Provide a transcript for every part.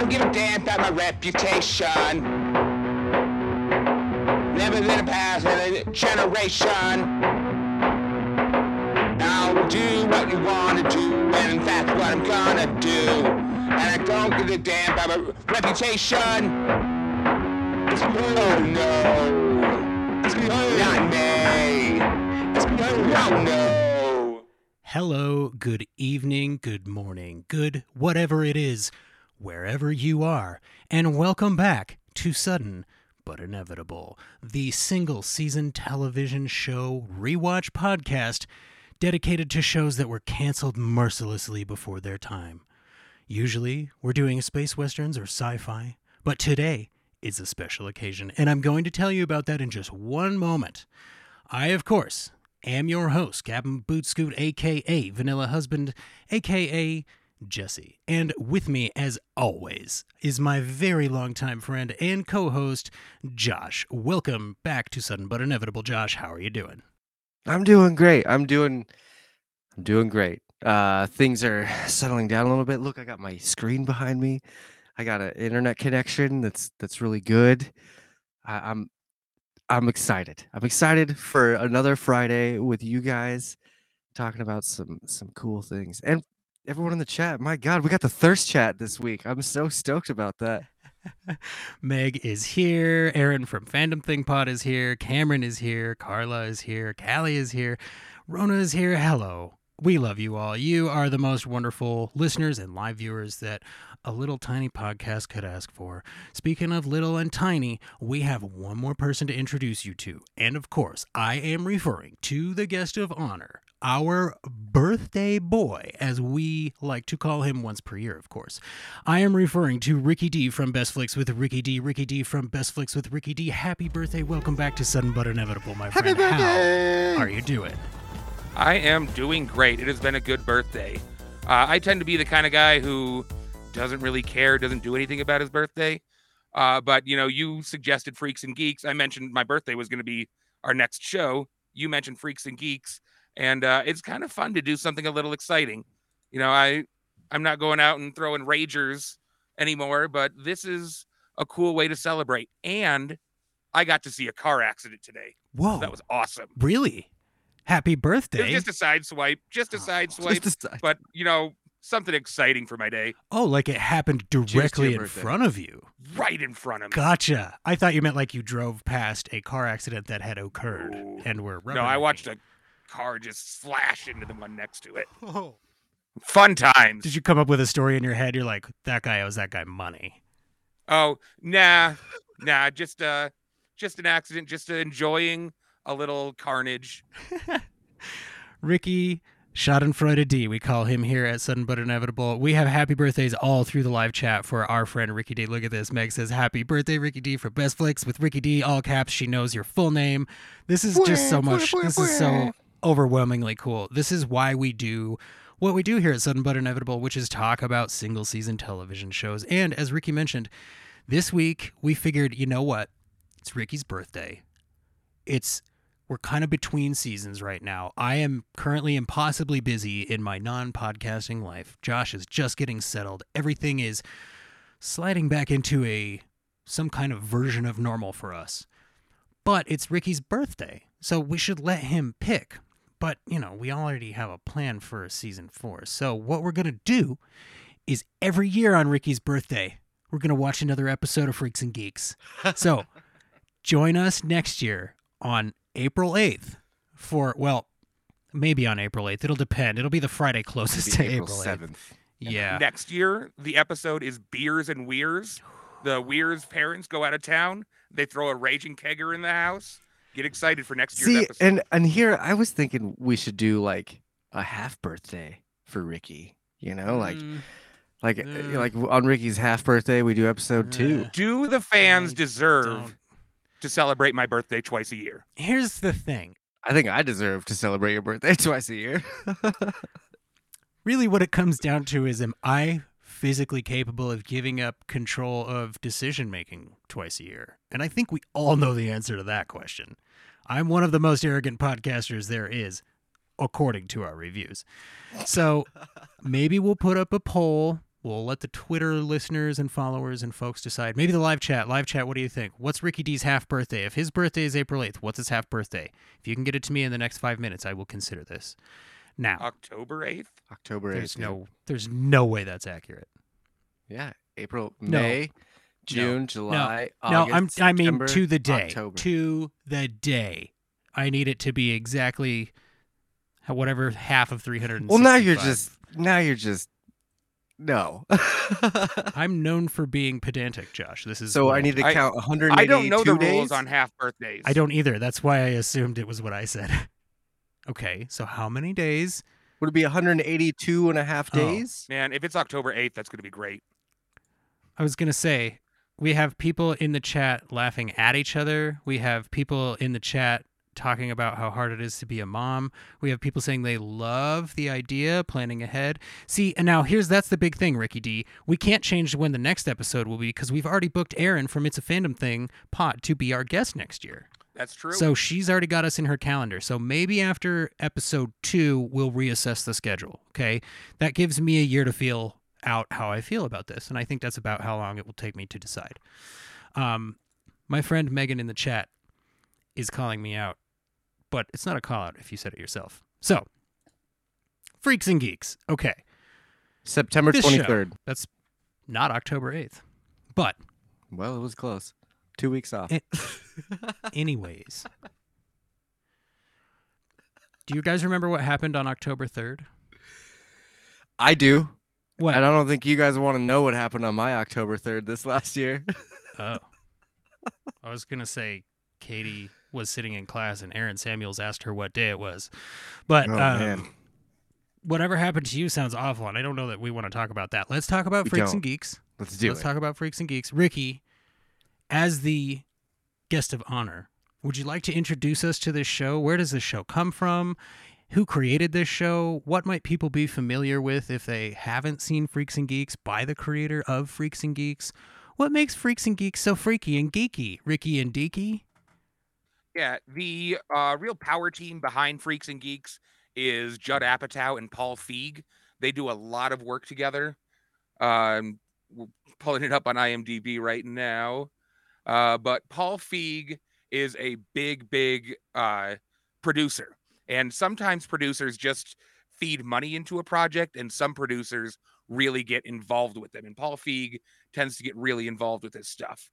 Don't give a damn about my reputation. Never been a past generation. I'll do what you wanna do, and that's what I'm gonna do. And I don't give a damn about my reputation. It's oh no. It's not me. It's no no. Hello, good evening, good morning, good whatever it is, wherever you are, and welcome back to Sudden but Inevitable, the single season television show rewatch podcast dedicated to shows that were canceled mercilessly before their time. Usually, we're doing space westerns or sci fi, but today is a special occasion, and I'm going to tell you about that in just one moment. I, of course, am your host, Captain Bootscoot, aka Vanilla Husband, aka Jesse. And with me, as always, is my very longtime friend and co host, Josh. Welcome back to Sudden But Inevitable. Josh, how are you doing? I'm doing great. I'm doing I'm doing great. Uh things are settling down a little bit. Look, I got my screen behind me. I got an internet connection that's that's really good. I, I'm I'm excited. I'm excited for another Friday with you guys talking about some some cool things. And everyone in the chat, my god, we got the thirst chat this week. I'm so stoked about that. Meg is here. Aaron from Fandom Thing Pod is here. Cameron is here. Carla is here. Callie is here. Rona is here. Hello. We love you all. You are the most wonderful listeners and live viewers that a little tiny podcast could ask for. Speaking of little and tiny, we have one more person to introduce you to. And of course, I am referring to the guest of honor, our birthday boy, as we like to call him once per year, of course. I am referring to Ricky D from Best Flicks with Ricky D. Ricky D from Best Flicks with Ricky D. Happy birthday. Welcome back to Sudden But Inevitable, my Happy friend. birthday! How are you doing? I am doing great. It has been a good birthday. Uh, I tend to be the kind of guy who doesn't really care, doesn't do anything about his birthday. Uh, but you know, you suggested Freaks and Geeks. I mentioned my birthday was going to be our next show. You mentioned Freaks and Geeks, and uh, it's kind of fun to do something a little exciting. You know, I I'm not going out and throwing ragers anymore, but this is a cool way to celebrate. And I got to see a car accident today. Whoa. That was awesome. Really? Happy It was birthday. just a side swipe, just a side swipe, Just a side- but you know, something exciting for my day oh, like it happened directly in birthday. front of you. right in front of me. Gotcha. I thought you meant like you drove past a car accident that had occurred No. and were No, I watched a car just slash into the one next to it. Oh. Fun times. Did you come up with a story in your head? You're like, that guy owes that guy money. Oh, nah, nah, just uh, just an accident, just uh, enjoying a little carnage. Ricky Schadenfreude D, we call him here at Sudden But Inevitable. We have happy birthdays all through the live chat for our friend Ricky D. Look at this. Meg says, Happy birthday, Ricky D, for Best Flicks with Ricky D, all caps. She knows your full name. This is just so much. This is so overwhelmingly cool. This is why we do what we do here at Sudden But Inevitable, which is talk about single season television shows. And as Ricky mentioned, this week we figured, you know what? It's Ricky's birthday. It's we're kind of between seasons right now. I am currently impossibly busy in my non-podcasting life. Josh is just getting settled. Everything is sliding back into a some kind of version of normal for us. But it's Ricky's birthday, so we should let him pick. But, you know, we already have a plan for season 4. So what we're going to do is every year on Ricky's birthday, we're going to watch another episode of Freaks and Geeks. So join us next year on April 8th for, well, maybe on April 8th. It'll depend. It'll be the Friday closest to April, 8th. seventh. Yeah. Next year, the episode is Beers and Weirs. The Weirs parents go out of town. They throw a raging kegger in the house. Get excited for next year's See, episode. and and here I was thinking we should do like a half birthday for Ricky. You know, like Mm, like uh, mm. like on Ricky's half birthday we do episode two. Uh, Do the fans I deserve don't- to celebrate my birthday twice a year? Here's the thing. I think I deserve to celebrate your birthday twice a year. really what it comes down to is am I physically capable of giving up control of decision making twice a year? And I think we all know the answer to that question. I'm one of the most arrogant podcasters there is, according to our reviews. So maybe we'll put up a poll We'll let the Twitter listeners and followers and folks decide. Maybe the live chat. Live chat, what do you think? What's Ricky D's half birthday? If his birthday is April 8th, what's his half birthday? If you can get it to me in the next five minutes, I will consider this. Now, October 8th? October there's 8th. yeah. no there's no way that's accurate. Yeah, April, No. May, June, July, no, I'm August, I mean to the day. October. To the day. I need it to be exactly whatever half of 300. well, now you're just now you're just no. I'm known for being pedantic, Josh. This is so what I need to count 182 I don't know the days. rules on half birthdays. I don't either. That's why I assumed it was what I said. okay, so how many days? Would it be 182 and a half Oh. days? Man, if it's October 8th, that's going to be great. I was gonna say we have people in the chat laughing at each other. We have people in the chat talking about how hard it is to be a mom. We have people saying they love the idea, planning ahead. See, and now here's that's the big thing, Ricky D. We can't change when the next episode will be because we've already booked Aaron from It's a Fandom Thing Pod to be our guest next year. That's true. So she's already got us in her calendar. So maybe after episode two, we'll reassess the schedule. Okay. That gives me a year to feel out how I feel about this. And I think that's about how long it will take me to decide. Um, my friend Megan in the chat is calling me out, but it's not a call out if you said it yourself. So, freaks and geeks. Okay. September This show. 23rd. That's not October 8th. But, Well, it was close. Two weeks off. it, anyways, do you guys remember what happened on October 3rd? I do. What? And I don't think you guys want to know what happened on my October 3rd this last year. Oh. I was going to say Katie was sitting in class and Aaron Samuels asked her what day it was. But Oh, um, man. whatever happened to you sounds awful, and I don't know that we want to talk about that. Let's talk about We Freaks don't. and Geeks. Let's do Let's it. talk about Freaks and Geeks. Ricky, as the guest of honor, would you like to introduce us to this show? Where does this show come from? Who created this show? What might people be familiar with if they haven't seen Freaks and Geeks by the creator of Freaks and Geeks? What makes Freaks and Geeks so freaky and geeky? Ricky and Deaky? Yeah, the uh, real power team behind Freaks and Geeks is Judd Apatow and Paul Feig. They do a lot of work together. Um, we're pulling it up on IMDb right now. Uh, but Paul Feig is a big, big uh, producer. And sometimes producers just feed money into a project, and some producers really get involved with them. And Paul Feig tends to get really involved with this stuff.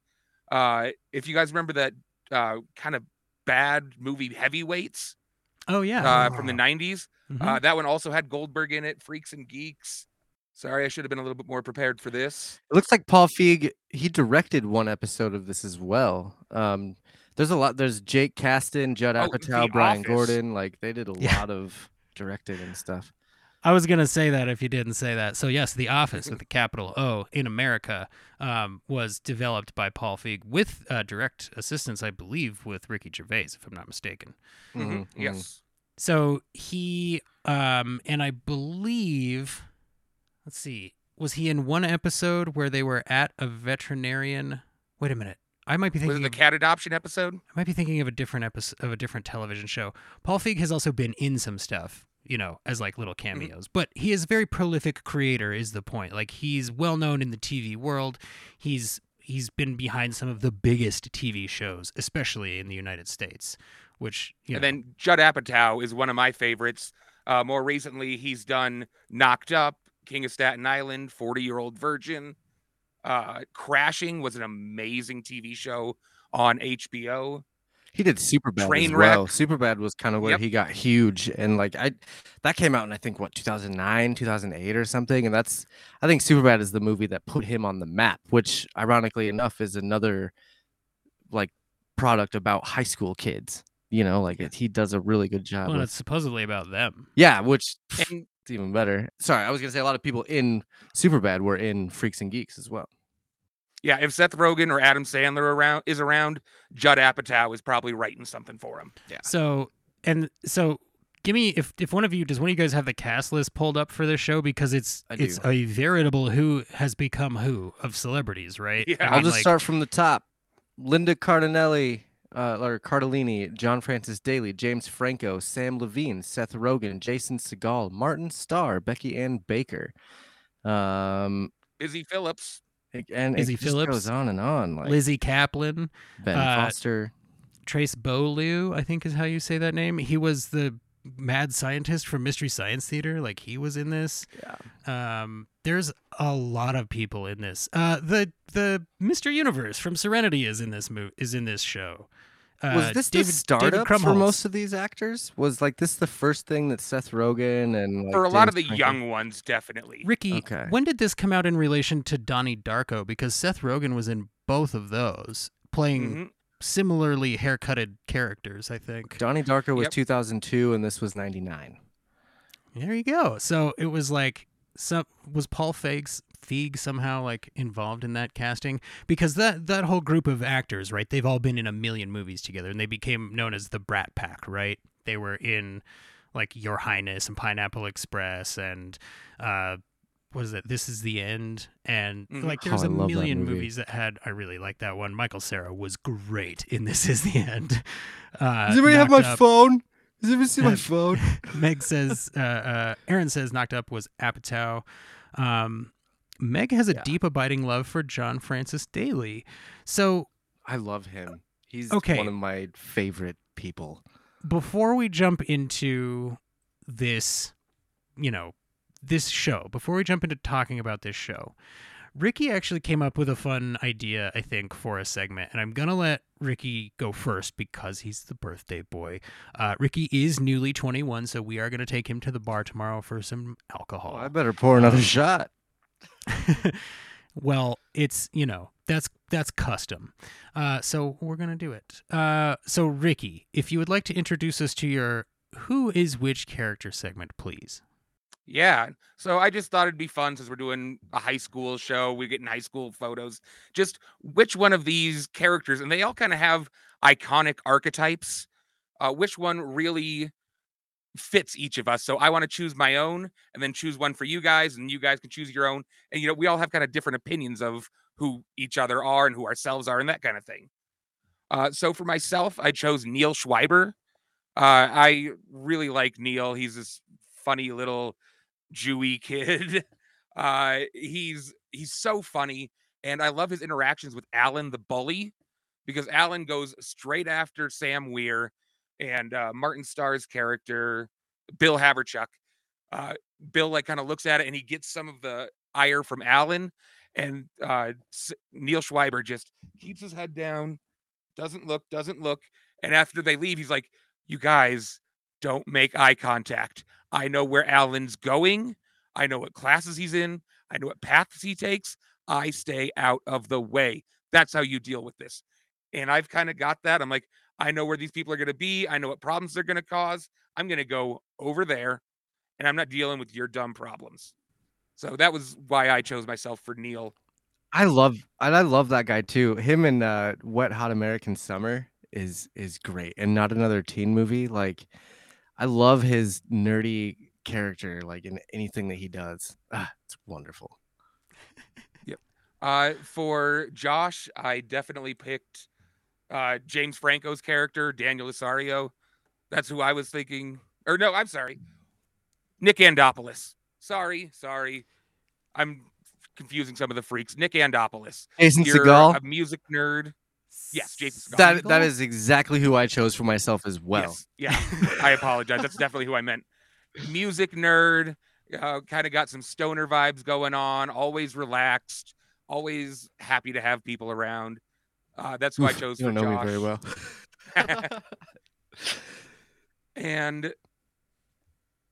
Uh, if you guys remember that uh, kind of bad movie Heavyweights Oh yeah, uh, from the 90s, Mhm. uh, that one also had Goldberg in it, Freaks and Geeks. Sorry, I should have been a little bit more prepared for this. It looks like Paul Feig he directed one episode of this as well. Um, there's a lot. There's Jake Kasdan, Judd Oh, Apatow, Brian Office. Gordon. Like they did a Yeah. lot of directing and stuff. I was gonna say that if you didn't say that. So yes, The Office with the capital O in America um, was developed by Paul Feig with uh, direct assistance, I believe, with Ricky Gervais, if I'm not mistaken. Mhm, Mhm, mhm. Yes. So he um, and I believe, let's see, was he in one episode where they were at a veterinarian? Wait a minute, I might be Was it thinking the of, cat adoption episode? I might be thinking of a different episode of a different television show. Paul Feig has also been in some stuff, you know, as like little cameos. But he is a very prolific creator is the point. Like he's well known in the TV world. He's he's been behind some of the biggest TV shows, especially in the United States, which you know, And then Judd Apatow is one of my favorites. Uh, more recently, he's done Knocked Up, King of Staten Island, 40 Year Old Virgin. Uh, Crashing was an amazing TV show on HBO. He did Superbad as Trainwreck. well. Superbad was kind of where Yep. he got huge, and like I, that came out in I think what 2009, 2008 or something, and that's I think Superbad is the movie that put him on the map. Which, ironically enough, is another like product about high school kids. You know, like it, he does a really good job. well, with- it's supposedly about them. yeah, which And it's even better. Sorry, I was gonna say a lot of people in Superbad were in Freaks and Geeks as well. yeah, if Seth Rogen or Adam Sandler around is around, Judd Apatow is probably writing something for him. Yeah. So and so give me if if one of you does one of you guys have the cast list pulled up for this show because it's it's a veritable who has become who of celebrities, right? Yeah. I I'll mean, just like- start from the top. Linda Cardinelli, uh, or Cardellini, John Francis Daley, James Franco, Samm Levine, Seth Rogen, Jason Segel, Martin Starr, Becky Ann Baker. Um, Izzy Phillips. and Izzy it just Phillips, goes on and on. Like Lizzy Caplan, Ben uh, Foster. Trace Beaulieu, I think is how you say that name. He was the mad scientist from Mystery Science Theater. Like he was in this. Yeah. Um, there's a lot of people in this. Uh, the the Mr. Universe from Serenity is in this movie. Is in this show. Uh, Was this David, the startup for most of these actors? Was like this the first thing that Seth Rogen and like, For a lot of the Franco- young ones, definitely. Ricky, Okay. when did this come out in relation to Donnie Darko? Because Seth Rogen was in both of those, playing Mhm. similarly haircutted characters. I think. Donnie Darko was Yep. 2002 and this was 99. There you go. So it was like some was Paul Feig's Feig somehow like involved in that casting because that that whole group of actors, right? They've all been in a million movies together and they became known as the Brat Pack, right? They were in like Your Highness and Pineapple Express and uh what is it? This is the end, and Mhm. like Oh, there's I a love that million movie. movies that had. I really like that one. Michael Cera was great in This Is the End. Uh, Does anybody have my up- phone? Does anybody see my phone? Meg says, uh, uh, Aaron says, knocked up was Apatow. Um, Meg has a Yeah. deep, abiding love for John Francis Daley. So I love him. He's Okay. one of my favorite people. before we jump into this, you know, this show, before we jump into talking about this show, Ricky actually came up with a fun idea, I think, for a segment. And I'm going to let Ricky go first because he's the birthday boy. Uh, Ricky is newly 21, so we are going to take him to the bar tomorrow for some alcohol. Oh, I better pour another Um, shot. well, it's you know that's that's custom. Uh, so we're gonna do it. Uh, so Ricky, if you would like to introduce us to your who is which character segment, please. Yeah. So I just thought it'd be fun since we're doing a high school show. We're getting high school photos. Just which one of these characters, and they all kind of have iconic archetypes. Uh, which one really fits each of us? So I want to choose my own and then choose one for you guys, and you guys can choose your own. And, you know, we all have kind of different opinions of who each other are and who ourselves are and that kind of thing. Uh, so for myself, I chose Neal Schweiber. Uh, I really like Neil. He's this funny little Jewy kid. Uh, he's he's so funny, and I love his interactions with Alan the bully, because Alan goes straight after Sam Weir and uh, Martin Starr's character, Bill Haverchuck. Uh, Bill like kind of looks at it and he gets some of the ire from Alan, and uh, Neal Schweiber just keeps his head down, doesn't look, doesn't look, and after they leave, he's like, "You guys don't make eye contact. I know where Alan's going. I know what classes he's in. I know what paths he takes. I stay out of the way. That's how you deal with this. And I've kind of got that. I'm like, I know where these people are going to be. I know what problems they're going to cause. I'm going to go over there and I'm not dealing with your dumb problems. So that was why I chose myself for Neil. I love and I love that guy too. Him and uh, Wet Hot American Summer is is great, and not another teen movie. Like I love his nerdy character, like in anything that he does. Ah, it's wonderful. Uh, for Josh, I definitely picked uh, James Franco's character, Daniel Desario. That's who I was thinking. Or no, I'm sorry, Nick Andopolis. Sorry, sorry, I'm confusing some of the freaks. Nick Andopolis. Jason You're Segel. a music nerd. Yes, Jason Segel. That that is exactly who I chose for myself as well. Yes, yeah, I apologize. That's definitely who I meant. Music nerd. Uh, kind of got some stoner vibes going on. Always relaxed. Always happy to have people around. Uh, that's who I chose you for don't know Josh. me very well. and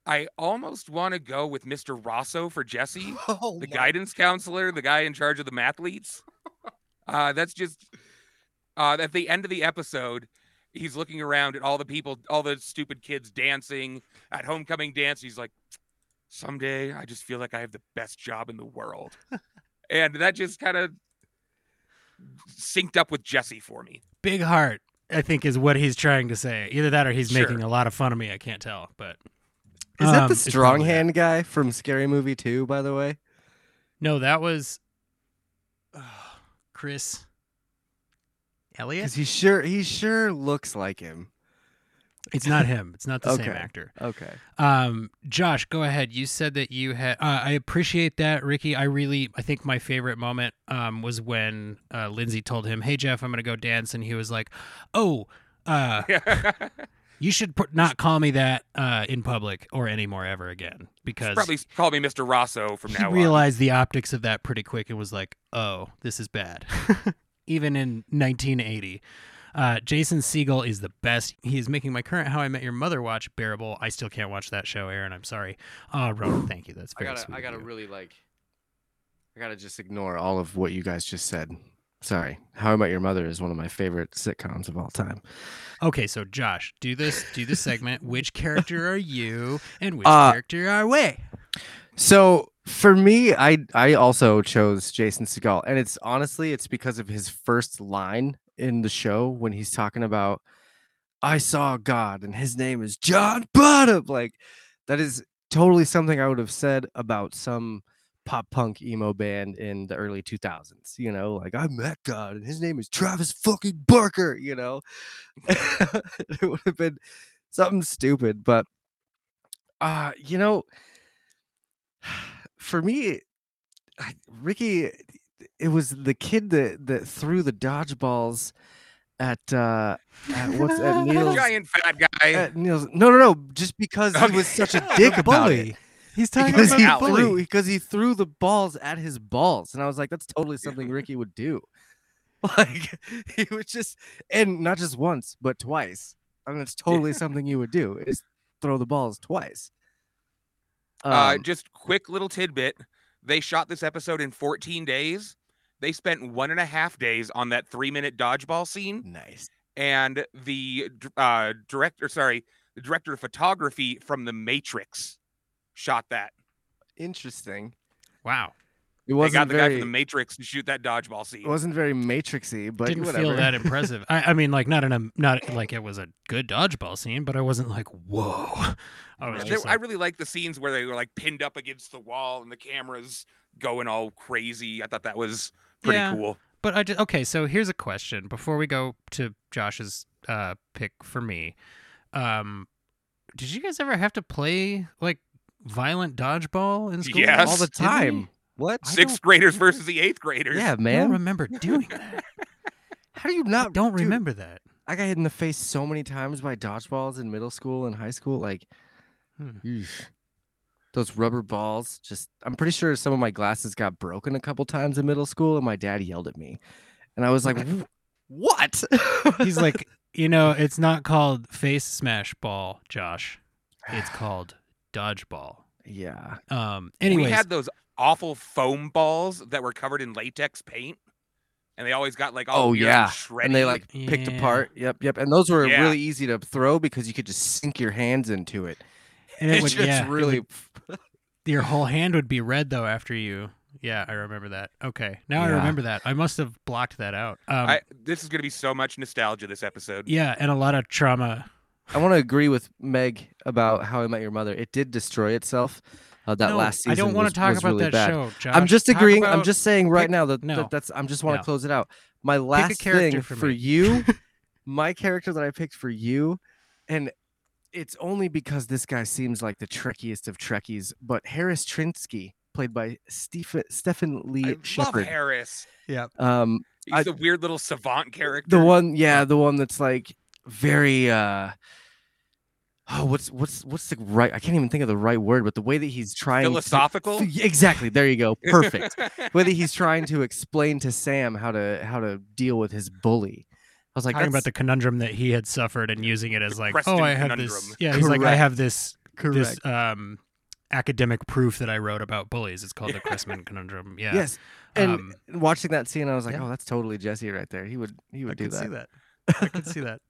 I almost want to go with Mr. Rosso for Jesse, oh, the guidance counselor, the guy in charge of the mathletes. Uh, that's just uh, at the end of the episode. He's looking around at all the people, all the stupid kids dancing at homecoming dance. He's like, someday I just feel like I have the best job in the world. and that just kind of synced up with Jesse for me. Big heart, I think, is what he's trying to say. Either that or he's Sure. making a lot of fun of me. I can't tell, but Is that Um, the strong probably that. hand guy from Scary Movie 2, by the way? no, that was uh, Chris Elliott. Because he sure he sure looks like him. It's not him. It's not the same actor. Okay. Um, Josh, go ahead. You said that you had. Uh, I appreciate that, Ricky. I really, I think my favorite moment um was when uh, Lindsay told him, "Hey Jeff, I'm gonna go dance," and he was like, "Oh, uh, you should pr- not call me that uh in public or anymore ever again," because Probably call me Mr. Rosso from he now on. realized the optics of that pretty quick and was like, "Oh, this is bad." Even in 1980. Uh, Jason Segel is the best. He is making my current How I Met Your Mother watch bearable. I still can't watch that show, Aaron. I'm sorry. Oh, Ronan, thank you. That's I very gotta, sweet. I gotta really like, I gotta just ignore all of what you guys just said. Sorry. How I Met Your Mother is one of my favorite sitcoms of all time. Okay, so Josh, do this. Do this segment. Which character are you, and which Uh, character are we? So for me, I I also chose Jason Segel, and it's honestly it's because of his first line in the show when he's talking about I saw God and his name is John Bonham. Like that is totally something I would have said about some pop punk emo band in the early 2000s. You know, like I met God and his name is Travis fucking Barker. You know, it would have been something stupid, but uh, you know for me, Ricky, it was the kid that that threw the dodgeballs at uh at what's at Neil's Giant fat guy. at Neil's. No, no, no, just because he was such a dick the about bully. it. He's talking Because about he the bully. threw because he threw the balls at his balls, and I was like, that's totally something Ricky would do. Like he would just, and not just once, but twice. I mean, it's totally something you would do is throw the balls twice. uh, Um, just quick little tidbit. They shot this episode in 14 days. They spent one and a half days on that three minute dodgeball scene. nice. And the uh, director, sorry, the director of photography from The Matrix shot that. Interesting. Wow. It wasn't got the guy very. from The Matrix to shoot that dodgeball scene. It wasn't very matrixy, but Didn't whatever. feel that impressive. I, I mean, like not in a not like it was a good dodgeball scene, but I wasn't like whoa. I was There- just I really like the scenes where they were like pinned up against the wall and the cameras going all crazy. I thought that was pretty Yeah. cool. But I just okay. So here's a question before we go to Josh's uh, pick for me. Um, did you guys ever have to play like violent dodgeball in school? Yes. all the Didn't time. What? Sixth graders versus the eighth graders. Yeah, man. I don't remember doing that. How do you I not? don't dude, remember that. I got hit in the face so many times by dodgeballs in middle school and high school. Like, Hmm. those rubber balls. Just, I'm pretty sure some of my glasses got broken a couple times in middle school, and my dad yelled at me, and I was like, "What?" He's like, you know, it's not called face smash ball, Josh. It's called dodgeball. "Yeah." Um. Anyways, we had those awful foam balls that were covered in latex paint, and they always got like all Oh yeah, shredded. and they like picked apart. Yep, yep. And those were Yeah. really easy to throw because you could just sink your hands into it. and it It's would, just yeah, really. would- your whole hand would be red though after you. Yeah, I remember that. Okay, now I remember that. I must have blocked that out. Um, I, this is gonna be so much nostalgia this episode. yeah, and a lot of trauma. I want to agree with Meg about How I Met Your Mother. It did destroy itself. Uh, that No, last season. I don't want to talk about that show, Josh. I'm just Talk agreeing. I'm just saying right pick- now that, no. that that's. I'm just want to No. close it out. My last character thing for for, you, my character that I picked for you, and it's only because this guy seems like the trickiest of Trekkies. But Harris Trinsky, played by Stephen Stephen Lee love Sheppard. Harris. Yeah. Um, He's I- the weird little savant character. the one, yeah, the one that's like very. uh Oh, what's what's what's the right? I can't even think of the right word, but the way that he's trying to- philosophical. exactly. There you go. Perfect. whether he's trying to explain to Sam how to how to deal with his bully. I was like, talking about the conundrum that he had suffered and using it as like, oh, I have this. conundrum. Yeah, he's like, I have this correct. this um academic proof that I wrote about bullies. It's called the Chrisman conundrum. Yeah. Yes, and Um, watching that scene, I was like, yeah. oh, that's totally Jesse right there. He would he would do that. I do could that. see that. I could see that.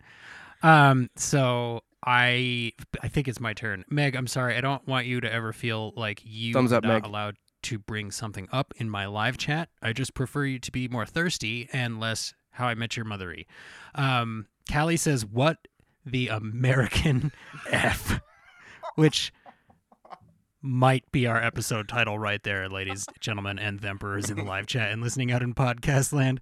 Um, so I I think it's my turn. Meg, I'm sorry. I don't want you to ever feel like you Thumbs are up, not Meg. allowed to bring something up in my live chat. I just prefer you to be more thirsty and less how I met your mothery. Um, Callie says, "What the American f?" Which might be our episode title right there, ladies, gentlemen, and Themperers in the live chat and listening out in podcast land.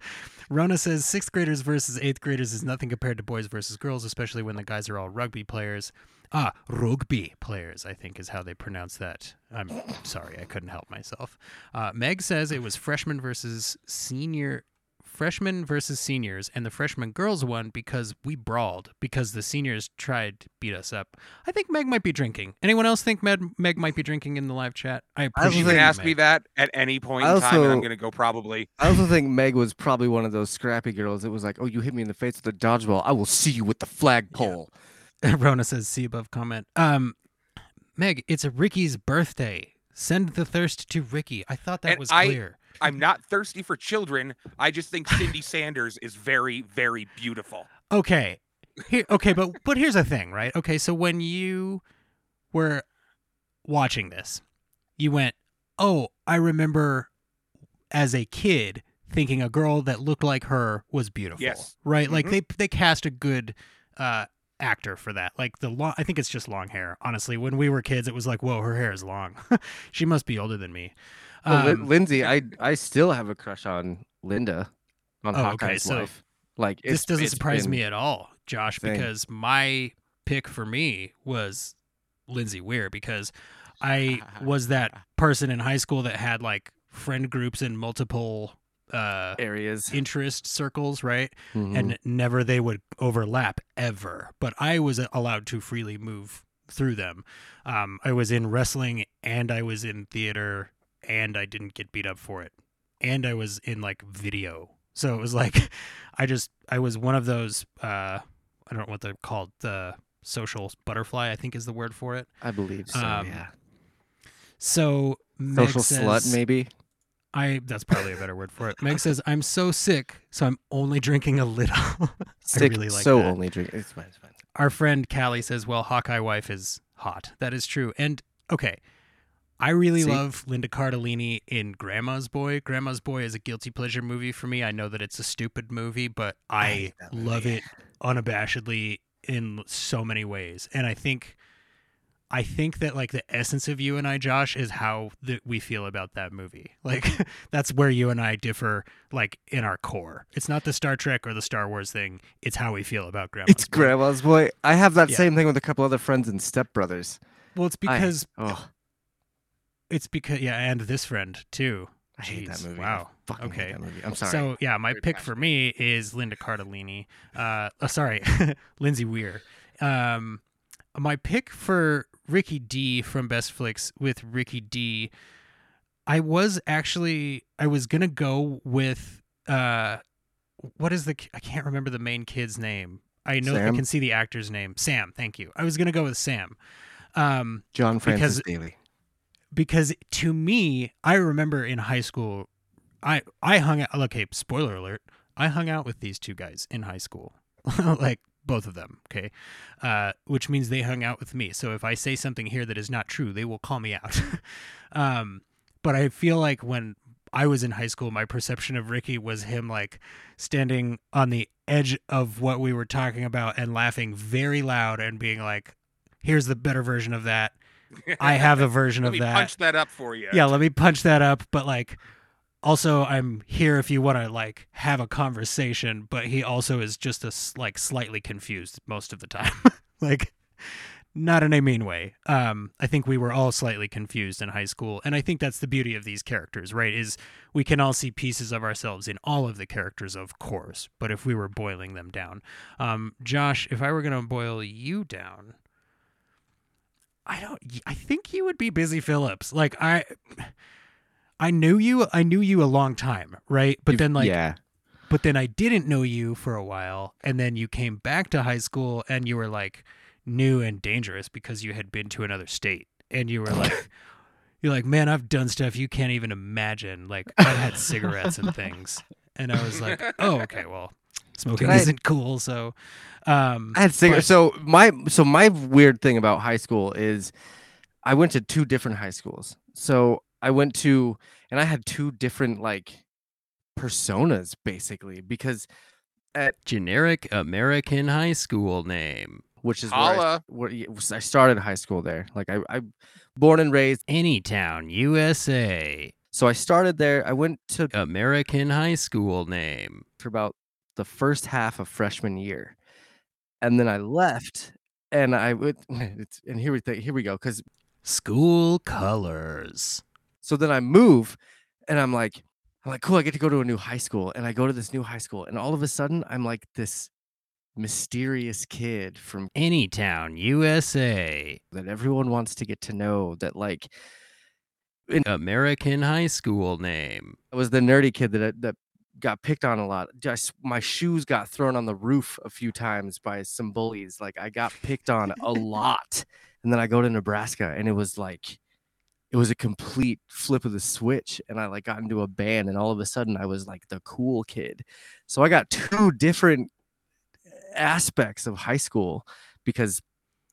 Rona says sixth graders versus eighth graders is nothing compared to boys versus girls, especially when the guys are all rugby players. Ah, rugby players, I think is how they pronounce that. I'm sorry, I couldn't help myself. Uh, Meg says it was freshman versus senior freshmen versus seniors, and the freshman girls won because we brawled because the seniors tried to beat us up. I think Meg might be drinking. Anyone else think Meg, Meg might be drinking in the live chat? I appreciate. You can ask Meg. me that at any point I in time, and I'm going to go probably. I also think Meg was probably one of those scrappy girls. It was like, oh, you hit me in the face with a dodgeball. I will see you with the flagpole. Rona says, see above comment. Um, Meg, it's Ricky's birthday. Send the thirst to Ricky. I thought that And was I- clear. I'm not thirsty for children. I just think Cindy Sanders is very, very beautiful. Okay. Here, okay, but but here's the thing, right? Okay, so when you were watching this, you went, "Oh, I remember as a kid thinking a girl that looked like her was beautiful." Yes. Right? Like Mhm. they they cast a good uh actor for that. Like the long I think it's just long hair. Honestly, when we were kids it was like, "Whoa, her hair is long." she must be older than me. Well, Um, Lindsay, I I still have a crush on Linda, on Oh, okay, Hawkeye's so wife. Like this doesn't surprise me at all, Josh, Same. because my pick for me was Lindsay Weir because I was that person in high school that had like friend groups in multiple uh areas. interest circles, right? Mhm. And never they would overlap ever. But I was allowed to freely move through them. Um I was in wrestling and I was in theater and I didn't get beat up for it. And I was in like video. So it was like I just I was one of those uh I don't know what they're called, the social butterfly, I think is the word for it. I believe so. um, yeah. So Meg Social slut, maybe. I that's probably a better word for it. Meg says I'm so sick, so I'm only drinking a little. Sick, really like so that. only drink. It's fine. It's fine. Our friend Callie says, "Well, Hawkeye wife is hot." That is true. And okay, I really See? love Linda Cardellini in Grandma's Boy. Grandma's Boy is a guilty pleasure movie for me. I know that it's a stupid movie, but I, that love it unabashedly in so many ways. And I think I think that like the essence of you and I, Josh, is how that we feel about that movie. Like that's where you and I differ, like in our core. It's not the Star Trek or the Star Wars thing. It's how we feel about Grandma's It's Boy. Grandma's boy. I have that Yeah. same thing with a couple other friends and stepbrothers. Well, it's I- because Oh, it's because yeah, and this friend too. I hate that movie. Wow. Okay. that movie. I'm sorry. So yeah, my pick for me is Linda Cardellini. Uh, oh, sorry, Lindsay Weir. Um, my pick for Ricky D from Best Flicks with Ricky D. I was actually I was gonna go with uh, what is the I can't remember the main kid's name. I know I can see the actor's name. Sam. Thank you. I was gonna go with Sam. Um, John Francis because- Daley. Because to me, I remember in high school, I I hung out. Okay, spoiler alert. I hung out with these two guys in high school, like both of them. Okay, uh, which means they hung out with me. So if I say something here that is not true, they will call me out. um, but I feel like when I was in high school, my perception of Ricky was him like standing on the edge of what we were talking about and laughing very loud and being like, "Here's the better version of that." I have a version Let of me that. punch that up for you. Yeah, let me punch that up. But like, also, I'm here if you want to like have a conversation. But he also is just a like slightly confused most of the time. like, not in a mean way. Um, I think we were all slightly confused in high school, and I think that's the beauty of these characters, right? Is we can all see pieces of ourselves in all of the characters, of course. But if we were boiling them down, um, Josh, if I were gonna boil you down. I don't. I think you would be Busy Philipps. Like I, I knew you. I knew you a long time, right? But You've- then, like, yeah, but then I didn't know you for a while, and then you came back to high school, and you were like new and dangerous because you had been to another state, and you were like, you're like, man, I've done stuff you can't even imagine. Like I've had cigarettes and things, and I was like, oh, okay, well, smoking Can I- isn't cool, so. Um, I had cigarettes. So my so my weird thing about high school is, I went to two different high schools. So I went to and I had two different like personas basically because at generic American high school name. which is where I, where y- I started high school there. Like I, I born and raised. Anytown, USA. So I started there. I went to American high school name. for about the first half of freshman year, and then I left. And I would, and here we th- here we go. Because School colors. so then I move, and I'm like, I'm like, cool. I get to go to a new high school, and I go to this new high school, and all of a sudden, I'm like this mysterious kid from any town, USA. that everyone wants to get to know. That like American high school name. I was the nerdy kid that that got picked on a lot. Just my shoes got thrown on the roof a few times by some bullies. Like I got picked on a lot. And then I go to Nebraska and it was like it was a complete flip of the switch and I like got into a band and all of a sudden I was like the cool kid. So I got two different eh, aspects of high school because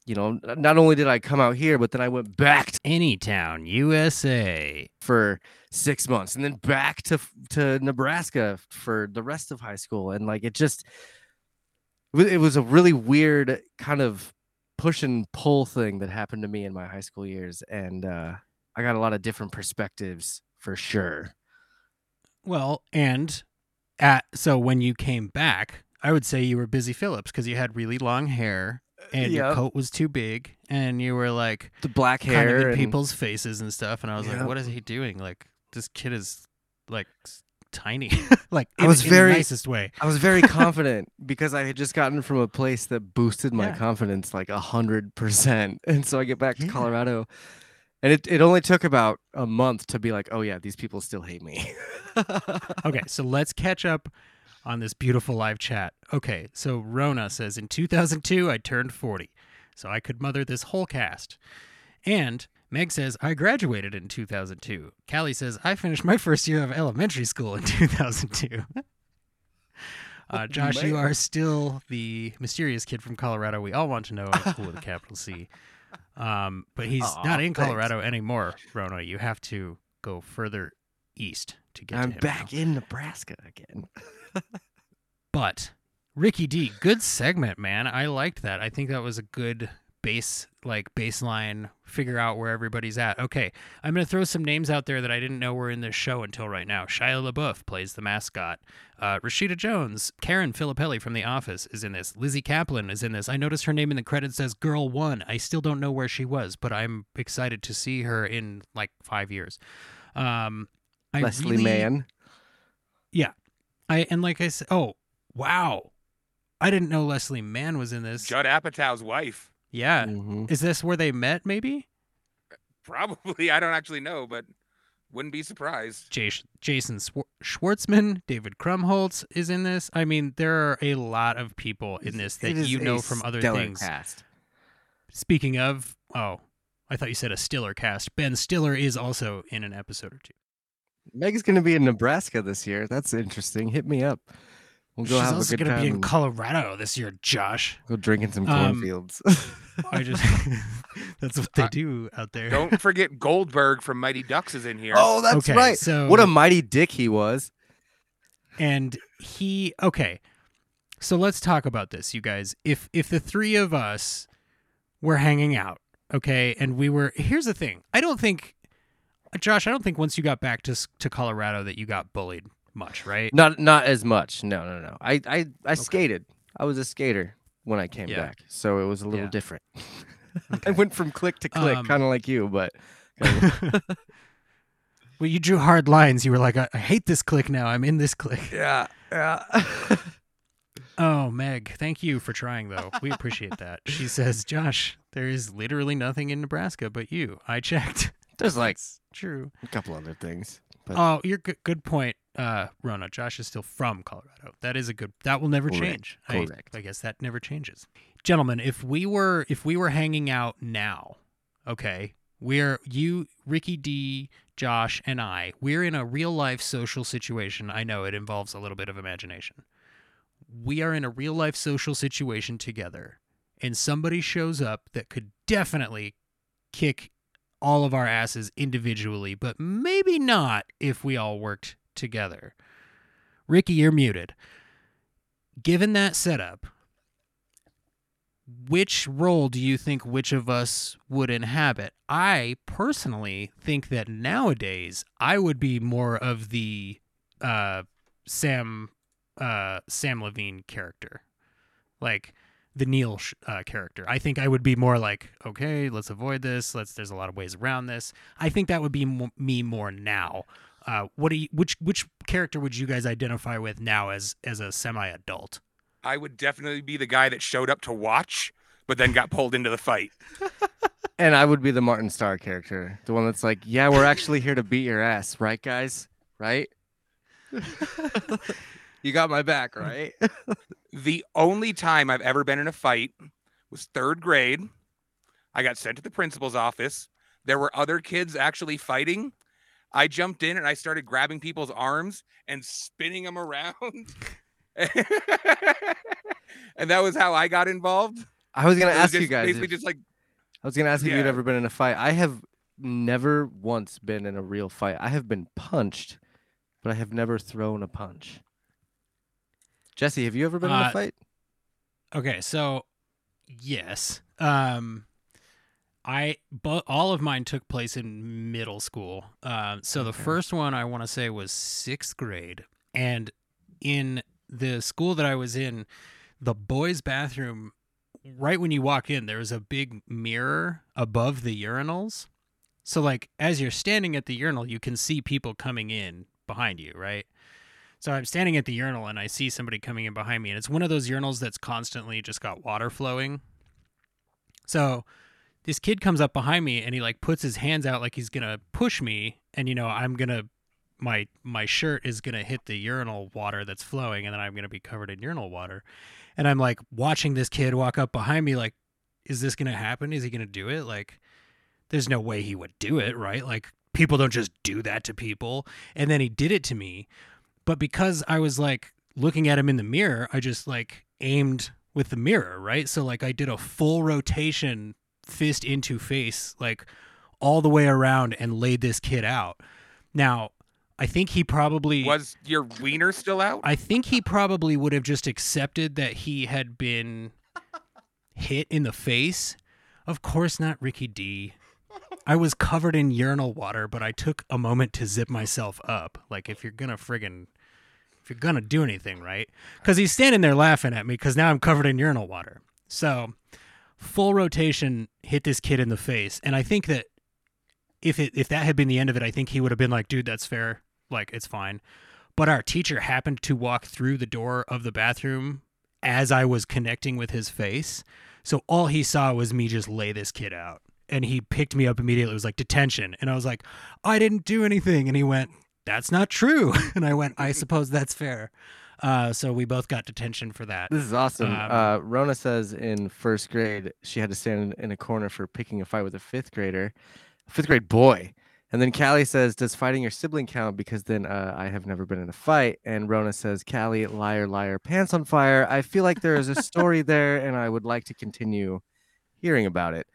you know, not only did I come out here, but then I went back to Anytown, USA. for six months and then back to to Nebraska for the rest of high school and like it just it was a really weird kind of push and pull thing that happened to me in my high school years and uh I got a lot of different perspectives for sure. Well, and at so when you came back, I would say you were busy Philipps because you had really long hair and your coat was too big and you were like The black kind hair of in and- people's faces and stuff and I was like, what is he doing? Like this kid is like tiny. like I in, was in very- the nicest way. I was very confident because I had just gotten from a place that boosted my Yeah. confidence like a hundred percent. And so I get back to Yeah. Colorado and it, it only took about a month to be like, oh yeah, these people still hate me. Okay, so let's catch up on this beautiful live chat. Okay, so Rona says in 2002 I turned 40, so I could mother this whole cast. And Meg says I graduated in 2002. Callie says I finished my first year of elementary school in 2002. Uh, Josh, you are still the mysterious kid from Colorado. We all want to know, with a capital C. Um, but he's Aw, not in thanks. Colorado anymore, Rona. You have to go further east to get I'm to him now. back in Nebraska again. But Ricky D, good segment, man. I liked that. I think that was a good base, like baseline, figure out where everybody's at. Okay, I'm gonna throw some names out there that I didn't know were in this show until right now. Shia LaBeouf plays the mascot. Uh, Rashida Jones, Karen Filippelli from The Office is in this. Lizzy Caplan is in this. I noticed her name in the credits says Girl One. I still don't know where she was, but I'm excited to see her in like five years. Um, I Leslie really- Mann. I and like I said, oh wow, I didn't know Leslie Mann was in this. Judd Apatow's wife. yeah, Mhm. is this where they met? Maybe Probably. I don't actually know, but wouldn't be surprised. Jas- Jason Swar- Schwartzman, David Krumholtz is in this. I mean, there are a lot of people in this that you know from other stellar things. Cast. Speaking of, oh, I thought you said a Stiller cast. Ben Stiller is also in an episode or two. Meg's gonna be in Nebraska this year. That's interesting. Hit me up. We'll go She's have a also good going to time. be in Colorado this year, Josh. go drink in some Um, cornfields. I just that's what they I- do out there. Don't forget Goldberg from Mighty Ducks is in here. oh, that's okay, right. So What a mighty dick he was. and he okay so let's talk about this you guys if if the three of us were hanging out okay and we were here's the thing i don't think josh i don't think once you got back to to colorado that you got bullied much right Not not as much. No, no, no. I I, I skated. I was a skater when I came Yeah. back, so it was a little Yeah. different. I went from click to click, Um, kind of like you, but well you drew hard lines you were like I, I hate this click now i'm in this click yeah, yeah. oh meg thank you for trying though we appreciate that she says josh there is literally nothing in nebraska but you i checked There's like true a couple other things. But Oh, you're good. Good point, uh, Rona. Josh is still from Colorado. That is a good. That will never Correct, change. I- correct. I, guess that never changes, gentlemen. If we were, if we were hanging out now, okay, we're you, Ricky D, Josh, and I. We're in a real life social situation. I know it involves a little bit of imagination. We are in a real life social situation together, and somebody shows up that could definitely kick all of our asses individually, but maybe not if we all worked together. Ricky, you're muted. Given that setup, which role do you think which of us would inhabit? I personally think that nowadays I would be more of the uh, Sam uh, Samm Levine character, like the Neil sh- uh, character. I think I would be more like, okay, let's avoid this. Let's. There's a lot of ways around this. I think that would be mo- me more now. Uh, what do you? Which which character would you guys identify with now as as a semi adult? I would definitely be the guy that showed up to watch, but then got pulled into the fight. And I would be the Martin Starr character, the one that's like, "Yeah, we're actually here to beat your ass, right, guys? Right? you got my back, right?" The only time I've ever been in a fight was third grade. I got sent to the principal's office. There were other kids actually fighting. I jumped in and I started grabbing people's arms and spinning them around. and that was how I got involved. I was gonna was ask you guys. basically if- just like I was gonna ask if you'd ever been in a fight. I have never once been in a real fight. I have been punched, but I have never thrown a punch. Jesse, have you ever been in Uh, a fight? Okay, so yes. Um I but all of mine took place in middle school. Um so the Okay. first one I want to say was 6th grade and in the school that I was in, the boys bathroom right when you walk in there was a big mirror above the urinals. So like as you're standing at the urinal, you can see people coming in behind you, right? So I'm standing at the urinal and I see somebody coming in behind me, and it's one of those urinals that's constantly just got water flowing. So this kid comes up behind me and he like puts his hands out like he's gonna push me, and you know I'm gonna my my shirt is gonna hit the urinal water that's flowing, and then I'm gonna be covered in urinal water. And I'm like watching this kid walk up behind me, like, is this gonna happen? Is he gonna do it? Like, there's no way he would do it, right? Like people don't just do that to people. And then he did it to me but because I was like looking at him in the mirror, I just like aimed with the mirror, right? So like I did a full rotation fist into face, like all the way around and laid this kid out. Now, I think he probably was your wiener still out? I think he probably would have just accepted that he had been hit in the face. Of course not Ricky D. I was covered in urinal water, but I took a moment to zip myself up. Like if you're gonna friggin' if you're gonna do anything, right? Because he's standing there laughing at me because now I'm covered in urinal water. So full rotation hit this kid in the face, and I think that if it if that had been the end of it, I think he would have been like, "Dude, that's fair. Like it's fine." But our teacher happened to walk through the door of the bathroom as I was connecting with his face. So all he saw was me just lay this kid out. And he picked me up immediately. It was like detention. And I was like, I didn't do anything. And he went, That's not true. And I went, I suppose that's fair. Uh, so we both got detention for that. This is awesome. Um, uh, Rona says in first grade she had to stand in a corner for picking a fight with a fifth grader, fifth grade boy. And then Callie says, "Does fighting your sibling count?" Because then uh, I have never been in a fight. And Rona says, "Callie, liar, liar, pants on fire." I feel like there is a story there, and I would like to continue hearing about it.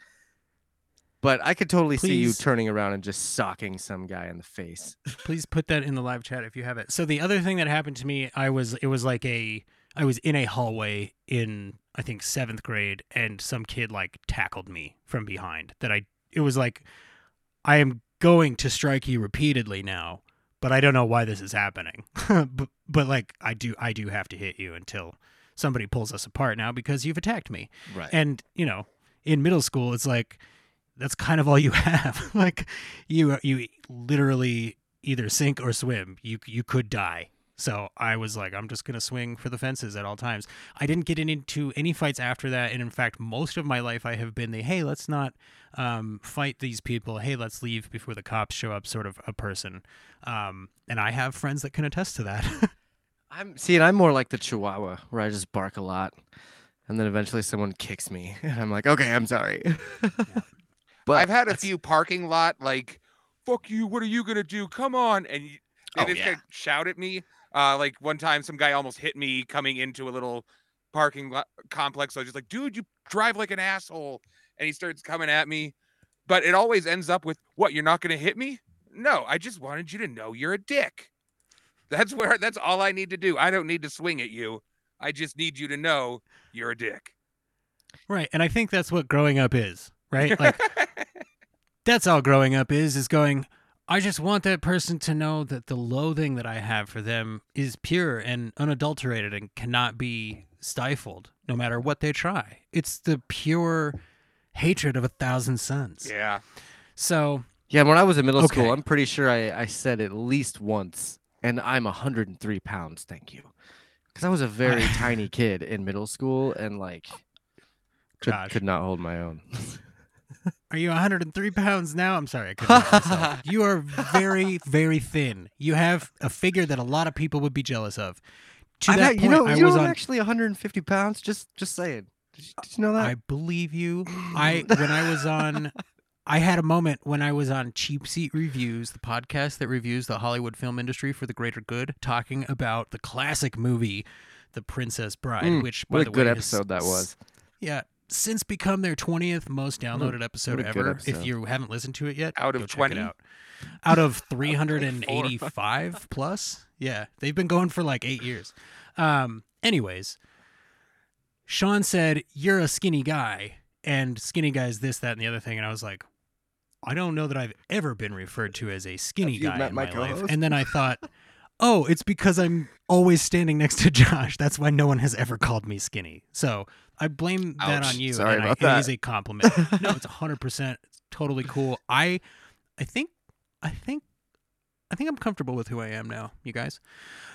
But I could totally see you turning around and just socking some guy in the face. please put that in the live chat if you have it. So the other thing that happened to me, I was it was like a I was in a hallway in I think seventh grade, and some kid like tackled me from behind. That I it was like I am going to strike you repeatedly now, but I don't know why this is happening. but but like I do I do have to hit you until somebody pulls us apart now because you've attacked me. Right. And you know, in middle school, it's like that's kind of all you have. like you you literally either sink or swim. You you could die. So I was like, I'm just gonna swing for the fences at all times. I didn't get into any fights after that, and in fact, most of my life I have been the hey, let's not um, fight these people. Hey, let's leave before the cops show up. Sort of a person. Um, and I have friends that can attest to that. I'm see, and I'm more like the Chihuahua, where I just bark a lot, and then eventually someone kicks me, and I'm like, okay, I'm sorry. But I've had a few parking lot like, "Fuck you! What are you gonna do? Come on!" And they Oh, just yeah. shout at me. Uh, like one time, some guy almost hit me coming into a little parking lot complex. So I was just like, "Dude, you drive like an asshole!" And he starts coming at me, but it always ends up with, "What? You're not gonna hit me?" No, I just wanted you to know you're a dick. That's where. That's all I need to do. I don't need to swing at you. I just need you to know you're a dick. Right. And I think that's what growing up is, right? Like that's all growing up is is going I just want that person to know that the loathing that I have for them is pure and unadulterated and cannot be stifled no matter what they try. It's the pure hatred of a thousand suns. yeah. So, Yeah, when I was in middle Okay. school, I'm pretty sure I, I said at least once, and I'm 103 pounds, thank you. Because I was a very tiny kid in middle school and like could, could not hold my own. are you 103 pounds now? I'm sorry, I couldn't. You are very, very thin. You have a figure that a lot of people would be jealous of. To I'm that not- point, you know, I you was on actually 150 pounds. Just just saying. Did you, did you know that? I believe you. I when I was on I had a moment when I was on Cheap Seat Reviews, the podcast that reviews the Hollywood film industry for the greater good, talking about the classic movie The Princess Bride, Mm, which by what the good way, has episode that was. Yeah, since become their 20th most downloaded episode what a good ever. episode. If you haven't listened to it yet, Out of go check 20? it out. Out of 385 plus. Yeah, they've been going for like 8 years. Um anyways, Sean said, "You're a skinny guy." And skinny guys this that and the other thing and I was like, I don't know that I've ever been referred to as a skinny guy in my my, life. And then I thought, "Oh, it's because I'm always standing next to Josh. That's why no one has ever called me skinny." So, I blame that on you. Sorry and I- about It that. is a compliment. no, it's hundred percent It's totally cool. I, I think, I think, I think I'm comfortable with who I am now, you guys.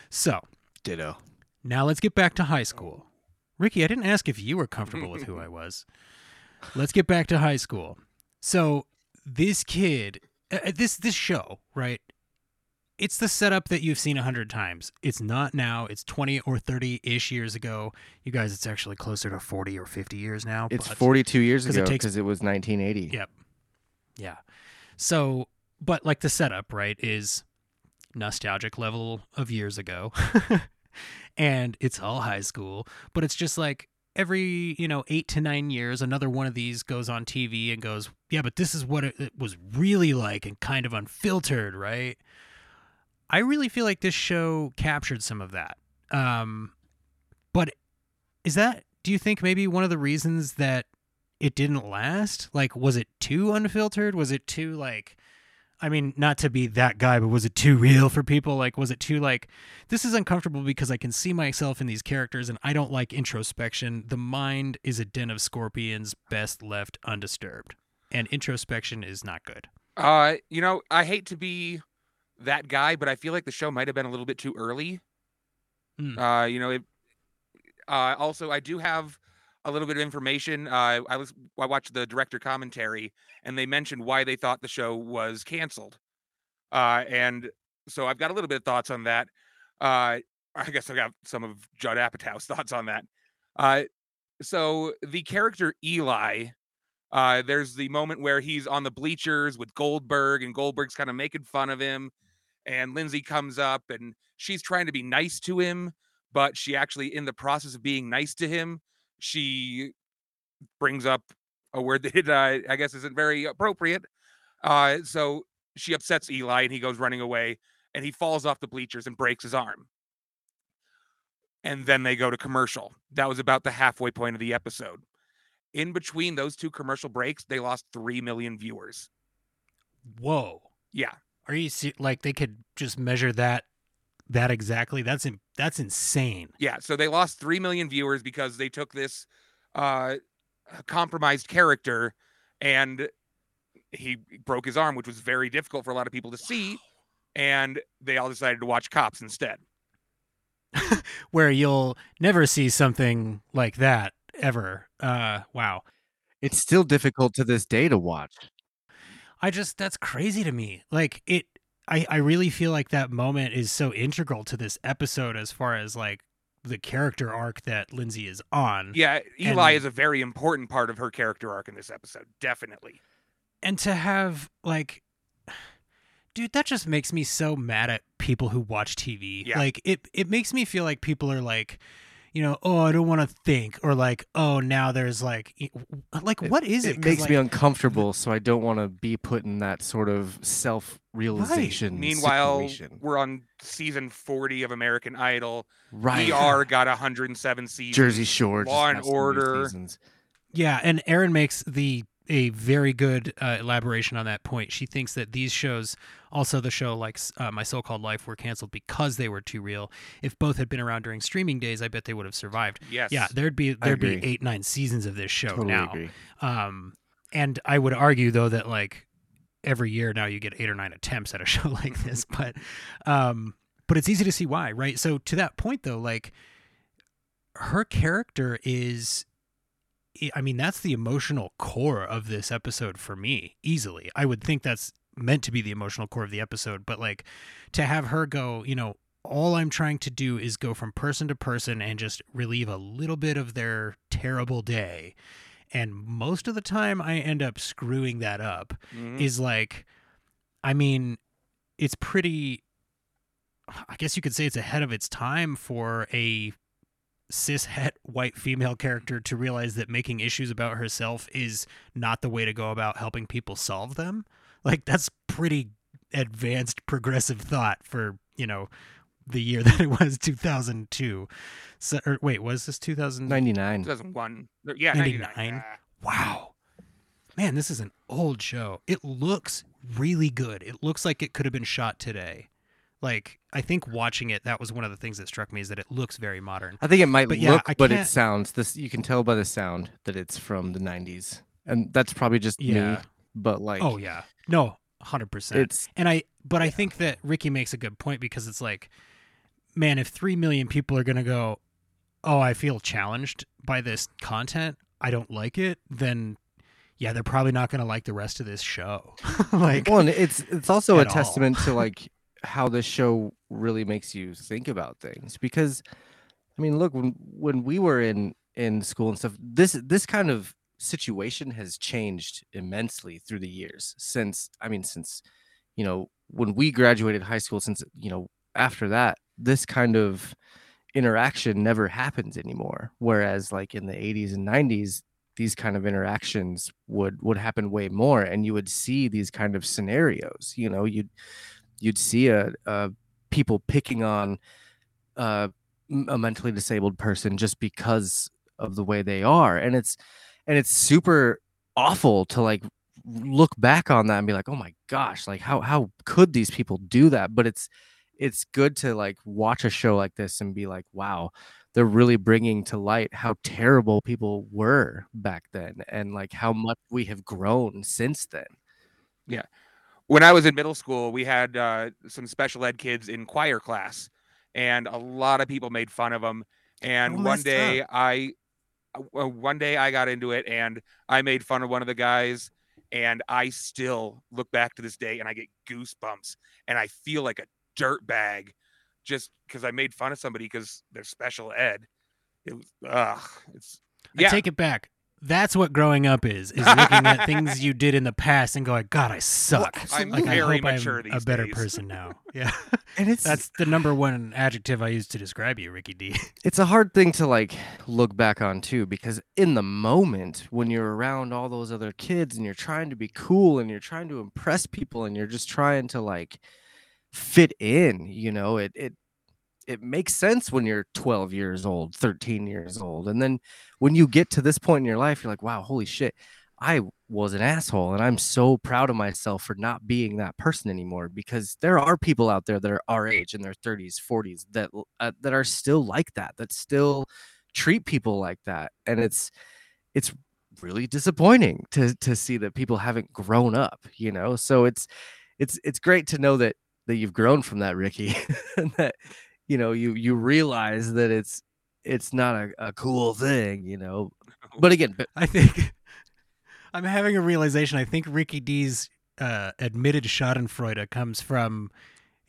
So Ditto. now let's get back to high school. Ricky, I didn't ask if you were comfortable with who I was. Let's get back to high school. So this kid, uh, uh, this this show, right? It's the setup that you've seen a hundred times. It's not now. It's twenty or thirty ish years ago. You guys, it's actually closer to forty or fifty years now. It's 42 years it ago because it was 1980. Yep. Yeah. So, but like the setup, right, is nostalgic level of years ago. and it's all high school, but it's just like every, you know, 8 to 9 years another one of these goes on TV and goes, "Yeah, but this is what it, it was really like and kind of unfiltered, right?" I really feel like this show captured some of that. Um but is that do you think maybe one of the reasons that it didn't last? Like, was it too unfiltered? Was it too like, I mean, not to be that guy, but was it too real for people? Like, was it too like, this is uncomfortable because I can see myself in these characters and I don't like introspection. The mind is a den of scorpions, best left undisturbed, and introspection is not good. Uh, you know, I hate to be that guy, but I feel like the show might have been a little bit too early. Mm. Uh, you know, it, uh, also I do have a little bit of information. Uh, I was I watched the director commentary, and they mentioned why they thought the show was canceled. Uh, and so I've got a little bit of thoughts on that. Uh, I guess I've got some of Judd Apatow's thoughts on that. Uh, so the character Eli, uh, there's the moment where he's on the bleachers with Goldberg, and Goldberg's kind of making fun of him. And Lindsay comes up and she's trying to be nice to him, but she actually, in the process of being nice to him, she brings up a word that uh, I guess isn't very appropriate. Uh, so she upsets Eli and he goes running away and he falls off the bleachers and breaks his arm. And then they go to commercial. That was about the halfway point of the episode. In between those two commercial breaks, they lost 3 million viewers. Whoa. Yeah. Are you se- like they could just measure that that exactly? That's in, that's insane. Yeah, so they lost 3 million viewers because they took this uh compromised character and he broke his arm, which was very difficult for a lot of people to see, and they all decided to watch Cops instead. Where you'll never see something like that ever. Uh wow. It's still difficult to this day to watch. I just that's crazy to me. Like it I I really feel like that moment is so integral to this episode as far as like the character arc that Lindsay is on. Yeah, Eli And- is a very important part of her character arc in this episode, definitely. And to have like dude, that just makes me so mad at people who watch TV. Yeah. Like it it makes me feel like people are like you know, oh, I don't want to think, or like, oh, now there's like, e- like, what is it? It 'Cause, makes me uncomfortable, so I don't want to be put in that sort of self-realization. Meanwhile, situation. we're on season 40 of American Idol. right? ER got 107 seasons. Jersey Shore, just Law and got some new Order. seasons. Yeah, and Aaron makes the a very good uh, elaboration on that point. She thinks that these shows, also the show like uh, My So-Called Life, were canceled because they were too real. If both had been around during streaming days, I bet they would have survived. Yes. Yeah, there'd be there'd be eight nine seasons of this show Totally now. agree. Um, and I would argue though that like every year now you get eight or nine attempts at a show like this, but um, but it's easy to see why, right? So to that point though, like her character is I- I mean, that's the emotional core of this episode for me, easily. I would think that's meant to be the emotional core of the episode, but like to have her go, you know, all I'm trying to do is go from person to person and just relieve a little bit of their terrible day. And most of the time, I end up screwing that up. Mhm. Is like, I mean, it's pretty. I guess you could say it's ahead of its time for a cis het white female character to realize that making issues about herself is not the way to go about helping people solve them. Like that's pretty advanced progressive thought for, you know, the year that it was 2002. So or wait, was this 2000? 99. 2001. Yeah, 99? 99. Wow. Man, this is an old show. It looks really good. It looks like it could have been shot today. Like, I think watching it, that was one of the things that struck me is that it looks very modern. I think it might But look, I but it sounds. This you can tell by the sound that it's from the 90s, and that's probably just me. Yeah. But like, oh yeah. No, 100%. it's And I, but I think that Ricky makes a good point because it's like, man, if 3 million people are going to go, oh, I feel challenged by this content, I don't like it, then yeah, they're probably not going to like the rest of this show. like, well, and it's it's also a all. testament to like how this show really makes you think about things because I mean, look when when we were in in school and stuff, this this kind of situation has changed immensely through the years since I mean since you know when we graduated high school since you know after that this kind of interaction never happens anymore. Whereas like in the 80s and 90s these kind of interactions would would happen way more and you would see these kind of scenarios you know you'd you'd see a, a people picking on uh, a mentally disabled person just because of the way they are and it's and it's super awful to like look back on that and be like oh my gosh like how how could these people do that? But it's it's good to like watch a show like this and be like wow they're really bringing to light how terrible people were back then and like how much we have grown since then when I was in middle school, we had uh, some special ed kids in choir class, and a lot of people made fun of them. And Oh, one day, I uh, one day I got into it, and I made fun of one of the guys, and I still look back to this day, and I get goosebumps, and I feel like a dirt bag, just because I made fun of somebody because they're special ed. It was ugh, it's I yeah. take it back. That's what growing up is: is looking at things you did in the past and going, "God, I suck." I'm like I very hope mature I'm a better days. person now. Yeah, and it's that's the number one adjective I use to describe you, Ricky D. it's a hard thing to like look back on too because in the moment when you're around all those other kids and you're trying to be cool and you're trying to impress people and you're just trying to like fit in you know it it it makes sense when you're 12 years old 13 years old and then when you get to this point in your life you're like wow holy shit i was an asshole and i'm so proud of myself for not being that person anymore because there are people out there that are our age in their 30s 40s that uh, that are still like that that still treat people like that and it's it's really disappointing to to see that people haven't grown up you know? So it's it's it's great to know that that you've grown from that ricky and that you know you you realize that it's it's not a, a cool thing you know but again but I think I'm having a realization. I think Ricky D's uh, admitted Schadenfreude comes from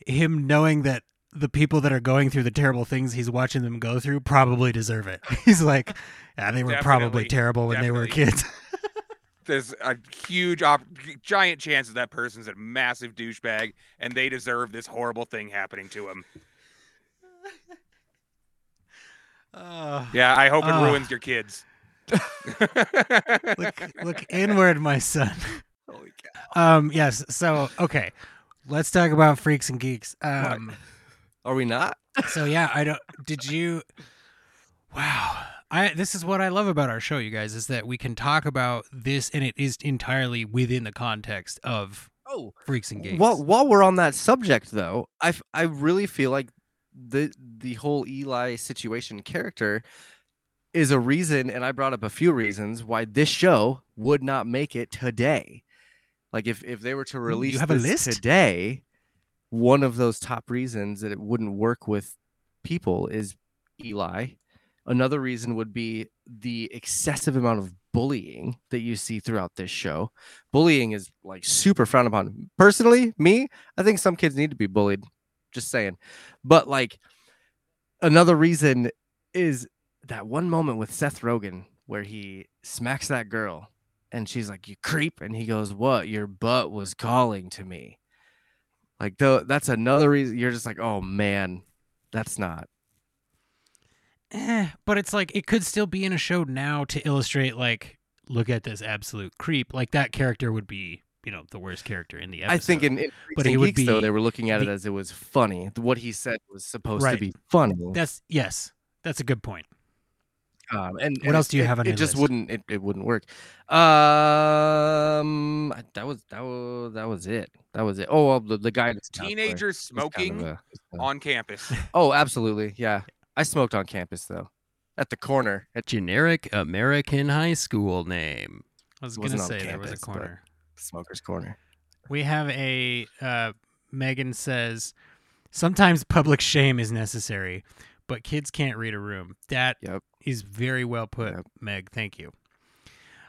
him knowing that the people that are going through the terrible things he's watching them go through probably deserve it. He's like, yeah, they were probably terrible when they were kids. there's a huge op- giant chance that that person's a massive douchebag and they deserve this horrible thing happening to them Oh, yeah i hope it Ah. ruins your kids look, look inward, my son. holy cow. Um, yes. So, okay, let's talk about freaks and geeks. Um, are we not so yeah, I don't. Did you? Wow. I this is what I love about our show, you guys, is that we can talk about this and it is entirely within the context of Oh, freaks and geeks. while while we're on that subject, though, I f- I really feel like the the whole Eli situation character is a reason, and I brought up a few reasons why this show would not make it today. Like if if they were to release you have a list? today, one of those top reasons that it wouldn't work with people is Eli. Another reason would be the excessive amount of bullying that you see throughout this show. Bullying is like super frowned upon. Personally, me, I think some kids need to be bullied. Just saying. But like another reason is that one moment with Seth Rogen where he smacks that girl and she's like, You creep. And he goes, What? Your butt was calling to me. Like, though, that's another reason you're just like, Oh man, that's not. Eh, but it's like it could still be in a show now to illustrate like look at this absolute creep. Like that character would be, you know, the worst character in the episode. I think in, in But Freaks he and would Geeks, though, they were looking at it as it was funny. What he said was supposed Right. to be funny. that's yes. That's a good point. Um, and What and else it- do you it- have on it? your just list? wouldn't. It, it wouldn't work. Um, that was that was that was it. That was it. Oh, well, the, the guy that's not there Teenagers is kind of smoking a- a- on campus. Oh, absolutely. Yeah, I smoked on campus though, at the corner. At Generic American high school name. I was Wasn't gonna on say there was a campus, but- corner. Smokers Corner. We have a uh, Megan says sometimes public shame is necessary, but kids can't read a room. That is Yep. very well put, Yep. Meg. Thank you.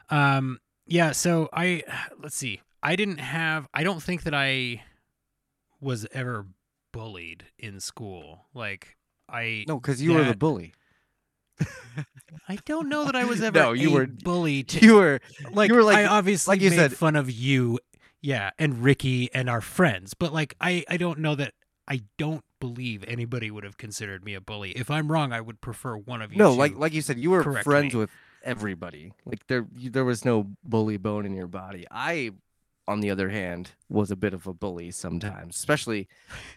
Um, yeah. So I let's see. I didn't have. I don't think that I was ever bullied in school. Like I. No, because you were the bully. I don't know that I was ever No, you a were- bully. To, You were like, you were like- I obviously like you made said- fun of you, yeah, and Ricky and our friends, but like I, I don't know that I don't believe anybody would have considered me a bully. If I'm wrong, I would prefer one of you. no, like like you said, you were friends me. with everybody. Like there, there was no bully bone in your body. I, on the other hand, was a bit of a bully sometimes, especially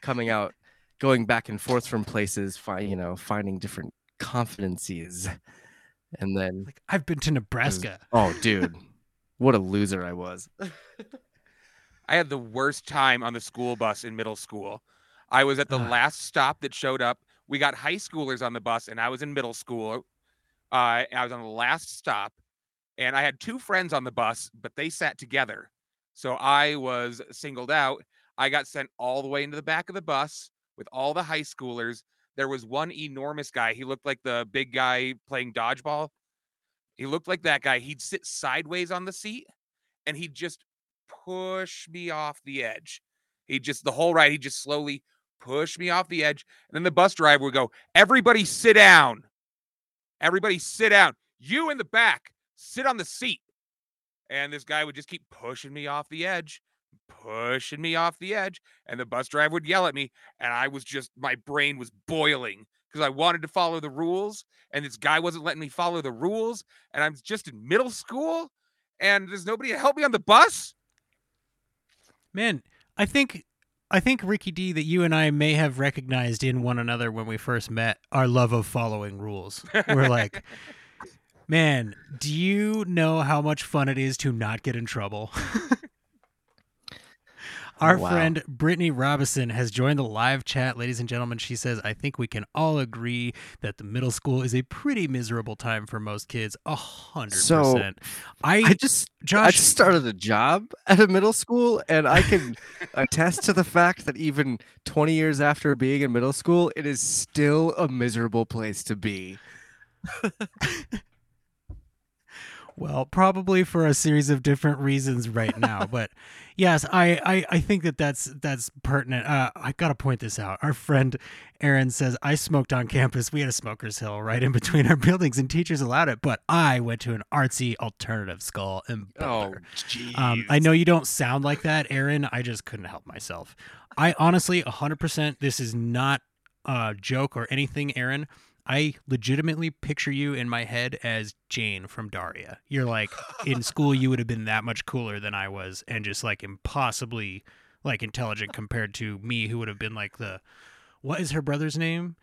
coming out, going back and forth from places, find you know, finding different confidences, and then like I've been to Nebraska. oh, dude, what a loser I was. I had the worst time on the school bus in middle school. I was at the Ugh. last stop that showed up. We got high schoolers on the bus, and I was in middle school. Uh, I was on the last stop, and I had two friends on the bus, but they sat together. So I was singled out. I got sent all the way into the back of the bus with all the high schoolers. There was one enormous guy. He looked like the big guy playing dodgeball. He looked like that guy. He'd sit sideways on the seat and he'd just push me off the edge. He just the whole ride, he just slowly push me off the edge. And then the bus driver would go, Everybody sit down. Everybody sit down. You in the back, sit on the seat. And this guy would just keep pushing me off the edge, pushing me off the edge. And the bus driver would yell at me. And I was just, my brain was boiling because I wanted to follow the rules. And this guy wasn't letting me follow the rules. And I'm just in middle school. And there's nobody to help me on the bus. Man, I think I think Ricky D that you and I may have recognized in one another when we first met our love of following rules. We're like, man, do you know how much fun it is to not get in trouble? Our Wow. friend Brittany Robinson has joined the live chat, ladies and gentlemen. She says, I think we can all agree that the middle school is a pretty miserable time for most kids. A hundred percent. I, I just I just started a job at a middle school, and I can attest to the fact that even 20 years after being in middle school, it is still a miserable place to be. Well, probably for a series of different reasons right now, but yes, I, I, I think that that's that's pertinent. Uh, I gotta point this out. Our friend Aaron says I smoked on campus. We had a smokers hill right in between our buildings, and teachers allowed it. But I went to an artsy alternative school in jeez. Um, I know you don't sound like that, Aaron. I just couldn't help myself. I honestly, 100%, this is not a joke or anything, Aaron. I legitimately picture you in my head as Jane from Daria. You're like, in school, you would have been that much cooler than I was and just like impossibly like intelligent compared to me, who would have been like the, what is her brother's name?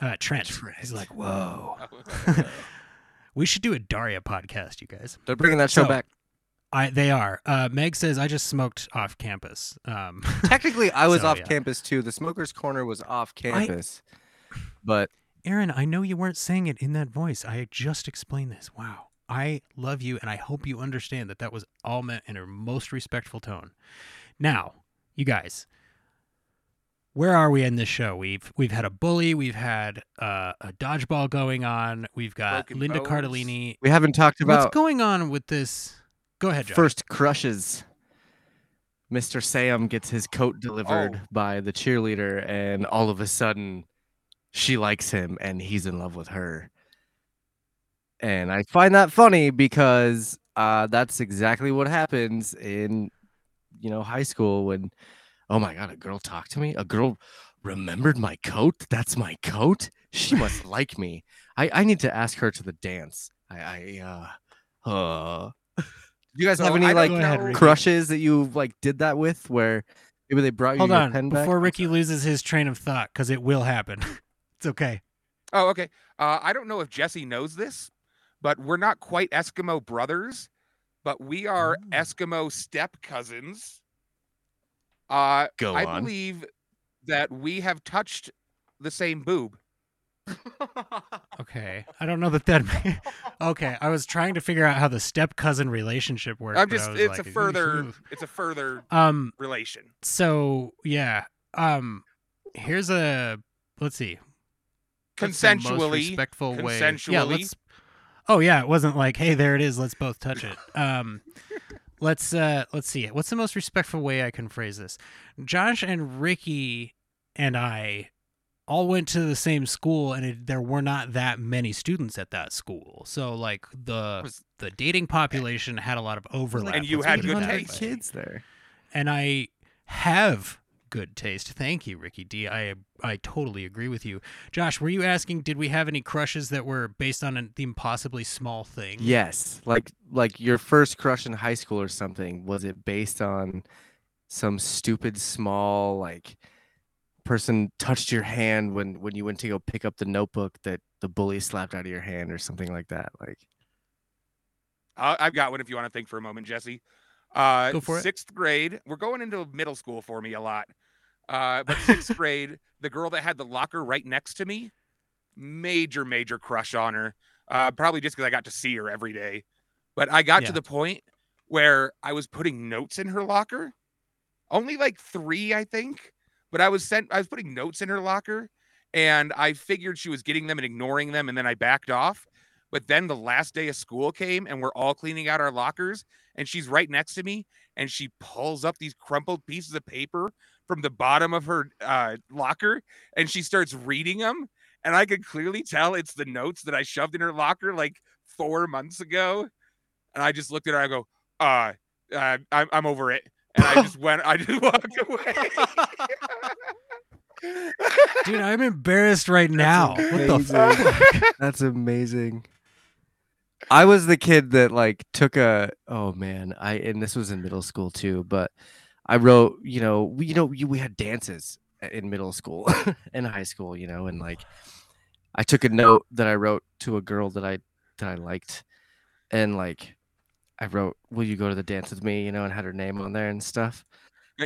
Uh, Trent. He's like, whoa. We should do a Daria podcast, you guys. They're bringing that show So- back. I they are. Uh, Meg says I just smoked off campus. Um, Technically, I was So, off yeah. campus too. The smokers' corner was off campus, but Aaron, I know you weren't saying it in that voice. I just explained this. Wow. I love you, and I hope you understand that that was all meant in a most respectful tone. Now, you guys, where are we in this show? We've we've had a bully, we've had uh, a dodgeball going on, we've got Broken Linda bones. Cardellini. we haven't talked about What's going on with this? Go ahead, Josh. first crushes. Mr. Sam gets his coat delivered Oh. by the cheerleader, and all of a sudden, she likes him, and he's in love with her. And I find that funny because uh, that's exactly what happens in, you know, high school when, oh my god, a girl talked to me. A girl remembered my coat. That's my coat. She must like me. I I need to ask her to the dance. I I uh, uh. Do you guys So have any like ahead, know- Ricky. crushes that you like did that with where maybe they brought you Hold on pen back? before I'm Ricky loses his train of thought because it will happen. it's okay. Oh, okay. Uh, I don't know if Jesse knows this, but we're not quite Eskimo brothers, but we are Oh. Eskimo step cousins. Uh, Go I on. believe that we have touched the same boob. Okay, I don't know that that. okay, I was trying to figure out how the step cousin relationship works. I'm just. It's like, a further, "Ooh." it's a further Um. relation. So yeah. Um. Here's a. Let's see. What's the most Consensually, respectful way. Yeah. Let's. Oh yeah, it wasn't like, hey, there it is. Let's both touch it. Um. let's uh. Let's see. It. What's the most respectful way I can phrase this? Josh and Ricky and I all went to the same school and it, there were not that many students at that school so like the Was- the dating population had a lot of overlap And you had put good taste. kids there. and i have good taste thank you ricky d i i totally agree with you josh were you asking did we have any crushes that were based on an, the impossibly small thing Yes, like like your first crush in high school or something. Was it based on some stupid small like person touched your hand when when you went to go pick up the notebook that the bully slapped out of your hand or something like that? Like I- I've got one if you want to think for a moment, Jesse. Uh, Go for it. Sixth grade. We're going into middle school for me a lot. Uh, but sixth grade, the girl that had the locker right next to me, major, major crush on her. Uh, probably just because I got to see her every day. But I got Yeah. to the point where I was putting notes in her locker. Only like three, I think. But I was sent. I was putting notes in her locker, and I figured she was getting them and ignoring them, and then I backed off. But then the last day of school came and we're all cleaning out our lockers and she's right next to me and she pulls up these crumpled pieces of paper from the bottom of her uh, locker and she starts reading them and I could clearly tell it's the notes that I shoved in her locker like 4 months ago and I just looked at her I go uh, uh I'm I'm over it and I just went I just walked away. dude i'm embarrassed right now what the fuck that's amazing. I was the kid that like took a oh man, I and this was in middle school too, but I wrote, you know, we you know, we, we had dances uh, in middle school and high school, you know, and like I took a note that I wrote to a girl that I that I liked and like I wrote, "Will you go to the dance with me?" you know, and had her name on there and stuff.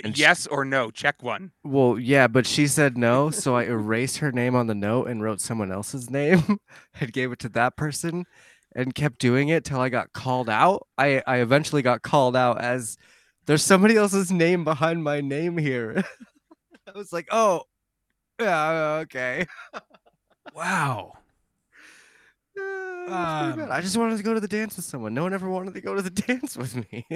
And yes or no, check one. Well, yeah, but she said no, so I erased her name on the note and wrote someone else's name and gave it to that person and kept doing it till I got called out. I I eventually got called out as there's somebody else's name behind my name here. I was like, "Oh, yeah, okay." wow Uh, it was pretty bad. Um, I just wanted to go to the dance with someone. No one ever wanted to go to the dance with me.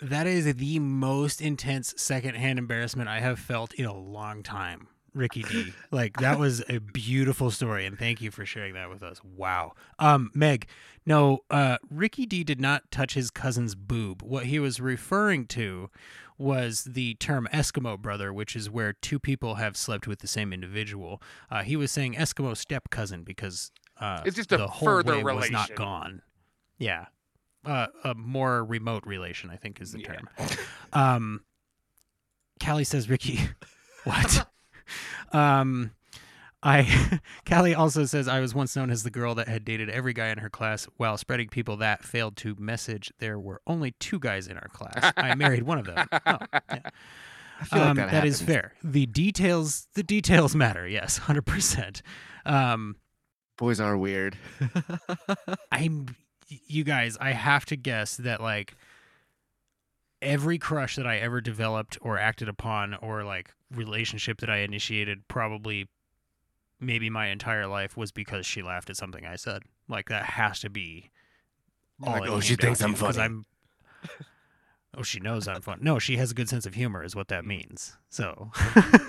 That is the most intense secondhand embarrassment I have felt in a long time. Ricky D. Like that was a beautiful story and thank you for sharing that with us. Wow. Um Meg, no, uh Ricky D did not touch his cousin's boob. What he was referring to was the term Eskimo brother, which is where two people have slept with the same individual. Uh, he was saying Eskimo step cousin because uh, It's just a the whole further way was not gone. Yeah, uh, a more remote relation, I think, is the Yeah. term. Um, Callie says, Ricky, what? Um, I Callie also says I was once known as the girl that had dated every guy in her class while spreading people that failed to message there were only two guys in our class. I married one of them. Oh, yeah. I feel like Um, that, that is fair. The details the details matter. Yes, 100%. Um Boys are weird. I'm you guys, I have to guess that like every crush that I ever developed or acted upon or like relationship that I initiated probably maybe my entire life was because she laughed at something I said. Like that has to be all Like, oh, she thinks I'm funny. I'm Oh, she knows I'm fun. No, she has a good sense of humor is what that means. So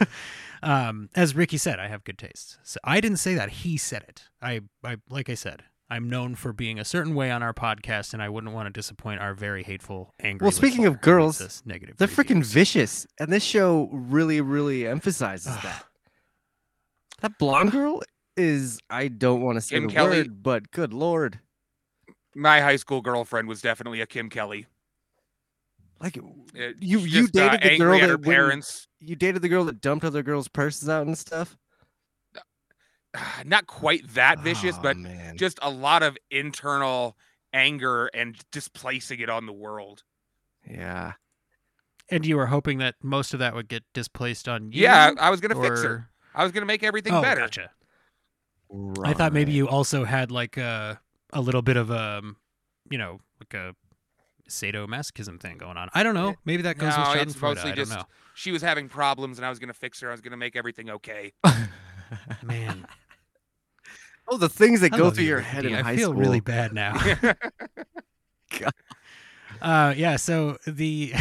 um as Ricky said, I have good taste. So I didn't say that. He said it. I I like I said, I'm known for being a certain way on our podcast, and I wouldn't want to disappoint our very hateful, angry. Well, speaking of girls, gives us negative, They're freaking vicious, and this show really, really emphasizes that. That blonde girl is I don't want to say Kim the Kelly. word, but good lord. My high school girlfriend was definitely a Kim Kelly. Like Uh, You- you just, uh, the girl at her that parents. you dated the girl that dumped other girls' purses out and stuff. Not quite that vicious, Oh, but man. just a lot of internal anger and displacing it on the world. yeah. And you were hoping that most of that would get displaced on you. Yeah, I was gonna fix her. I was gonna make everything Oh, better. gotcha. I thought maybe you also had like a a little bit of um, you know, like a sadomasochism thing going on. I don't know. Maybe that goes No, with it's mostly I don't just- know. She was having problems, and I was gonna fix her. I was gonna make everything okay. Man, oh, the things that I go through you, your head D. in I high feel school. really bad now. Uh, yeah. So the,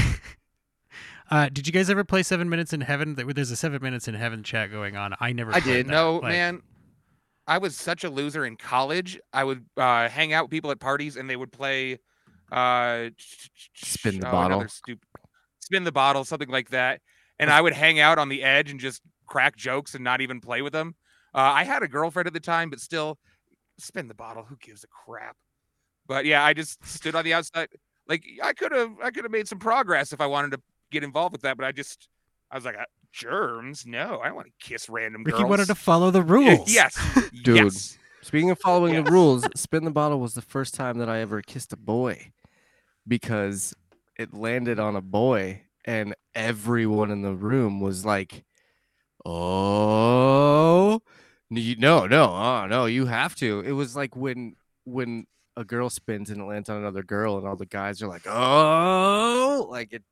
uh, did you guys ever play Seven Minutes in Heaven? There's a Seven Minutes in Heaven chat going on. I never. I did. that. no, Like, man. I was such a loser in college. I would uh, hang out with people at parties, and they would play uh, Spin the oh, bottle. another Stupid, spin the bottle, something like that. And I would hang out on the edge and just crack jokes and not even play with them. Uh, I had a girlfriend at the time, but still, spin the bottle. Who gives a crap? But yeah, I just stood on the outside. Like I could have, I could have made some progress if I wanted to get involved with that. But I just, I was like, "Uh, germs? No, I don't want to kiss random Ricky girls. wanted to follow the rules. Yes, Dude. Yes. Speaking of following Yes. the rules, spin the bottle was the first time that I ever kissed a boy because it landed on a boy and everyone in the room was like, "Oh, no, no, oh, no, you have to." It was like when when a girl spins and it lands on another girl and all the guys are like, "Oh," like it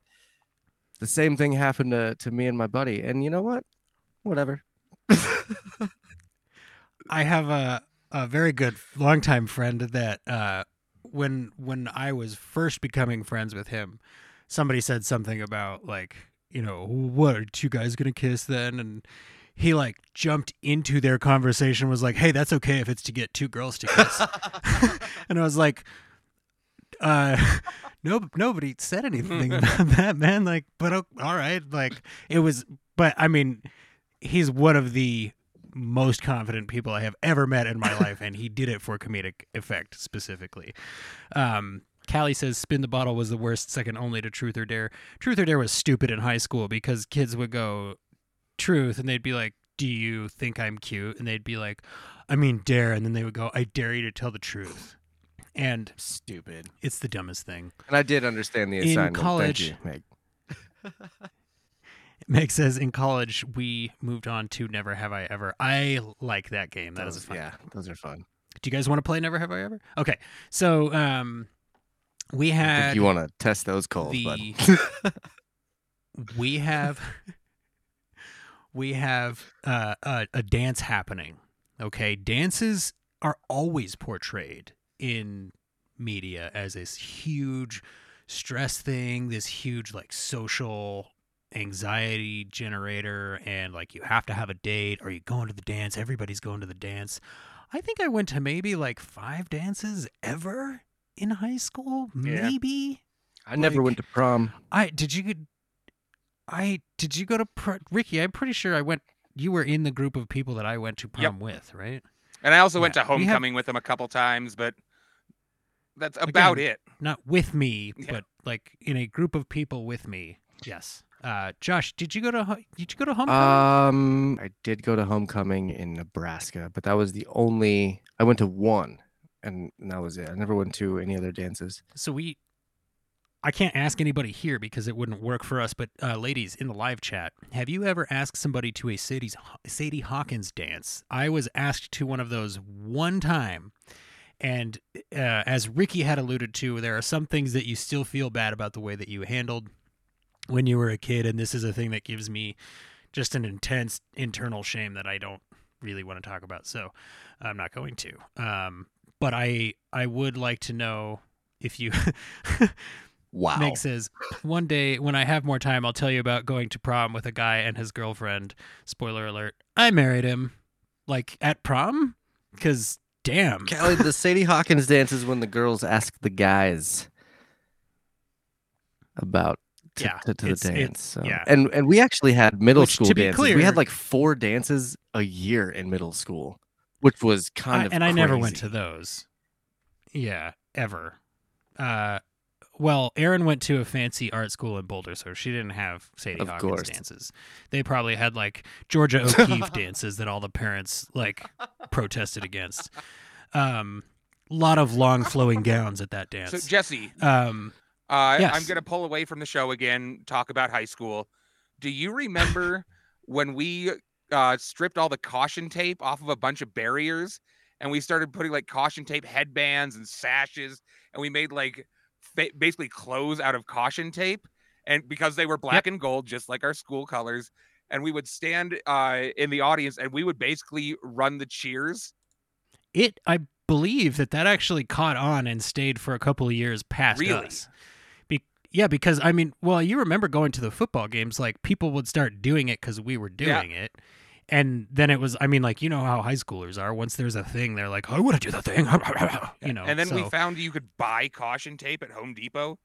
the same thing happened to to me and my buddy. And you know what? Whatever. I have a a very good longtime friend that uh, when when I was first becoming friends with him, somebody said something about like you know what are you guys gonna kiss then? And he like jumped into their conversation was like hey that's okay if it's to get two girls to kiss. And I was like uh no nobody said anything about that man. Like but all right like it was but I mean he's one of the most confident people I have ever met in my life, and he did it for comedic effect specifically. Um, Callie says spin the bottle was the worst, second only to truth or dare. Truth or dare was stupid in high school because kids would go truth and they'd be like, "Do you think I'm cute?" and they'd be like, "I mean dare," and then they would go, "I dare you to tell the truth." And Stupid. it's the dumbest thing. And I did understand the In assignment. college- Thank you, Meg. Meg says in college we moved on to Never Have I Ever. I like that game. That is a Those- fun yeah, those are fun. Do you guys want to play Never Have I Ever? Okay, so um, we had you want to test those calls, bud. we have we have uh, a, a dance happening. Okay, dances are always portrayed in media as this huge stress thing, this huge like social anxiety generator, and like you have to have a date or you going to the dance. Everybody's going to the dance. I think I went to maybe like five dances ever in high school. Yeah. Maybe I never went to prom. I did you I did you go to pr- Ricky? I'm pretty sure I went. You were in the group of people that I went to prom with, right? And I also went Yeah, to we have- homecoming with them a couple times, but that's about Again, it. Not with me, Yeah. but like in a group of people with me. Yes. Uh, Josh, did you go to ho- did you go to homecoming? Um, I did go to homecoming in Nebraska, but that was the only. I went to one, and that was it. I never went to any other dances. so we I can't ask anybody here because it wouldn't work for us, but uh, ladies in the live chat, have you ever asked somebody to a Sadie's, Sadie Hawkins dance? I was asked to one of those one time. And uh, as Ricky had alluded to, there are some things that you still feel bad about the way that you handled when you were a kid. And this is a thing that gives me just an intense internal shame that I don't really want to talk about. So I'm not going to. Um, but I I would like to know if you Wow. Meg says, one day when I have more time, I'll tell you about going to prom with a guy and his girlfriend. Spoiler alert, I married him. Like at prom? Because damn. Callie, the Sadie Hawkins dance is when the girls ask the guys about to, Yeah, to, to the dance. so. yeah. And and we actually had middle Which, school dances. we had like four dances a year in middle school, which was kind I- of and I never went to those. Yeah, ever. Uh, well, Erin went to a fancy art school in Boulder, so she didn't have Sadie Of Hawkins course. dances. They probably had like Georgia O'Keeffe dances that all the parents like protested against. Um, lot of long flowing gowns at that dance. So Jesse, um, uh, I'm gonna pull away from the show again. Talk about high school. Do you remember when we uh, stripped all the caution tape off of a bunch of barriers, and we started putting like caution tape headbands and sashes, and we made like fa- basically clothes out of caution tape, and because they were black and gold, just like our school colors. And we would stand uh, in the audience, and we would basically run the cheers. it I believe that that actually caught on and stayed for a couple of years past Really? us. Be- yeah, because I mean, well, you remember going to the football games, like people would start doing it because we were Yeah. doing it. And then it was, I mean, like, you know how high schoolers are. Once there's a thing, they're like, I want to do the thing. you know. and then we found you could buy caution tape at Home Depot.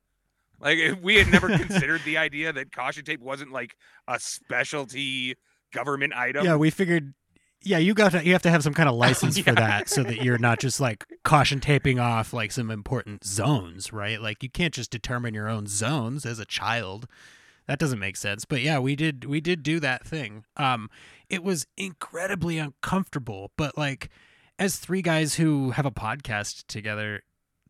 Like we had never considered the idea that caution tape wasn't like a specialty government item. Yeah, we figured. Yeah, you got to. You have to have some kind of license for that, so that you're not just like caution taping off like some important zones, right? Like you can't just determine your own zones as a child. That doesn't make sense. But yeah, we did. We did do that thing. Um, it was incredibly uncomfortable, but like, as three guys who have a podcast together.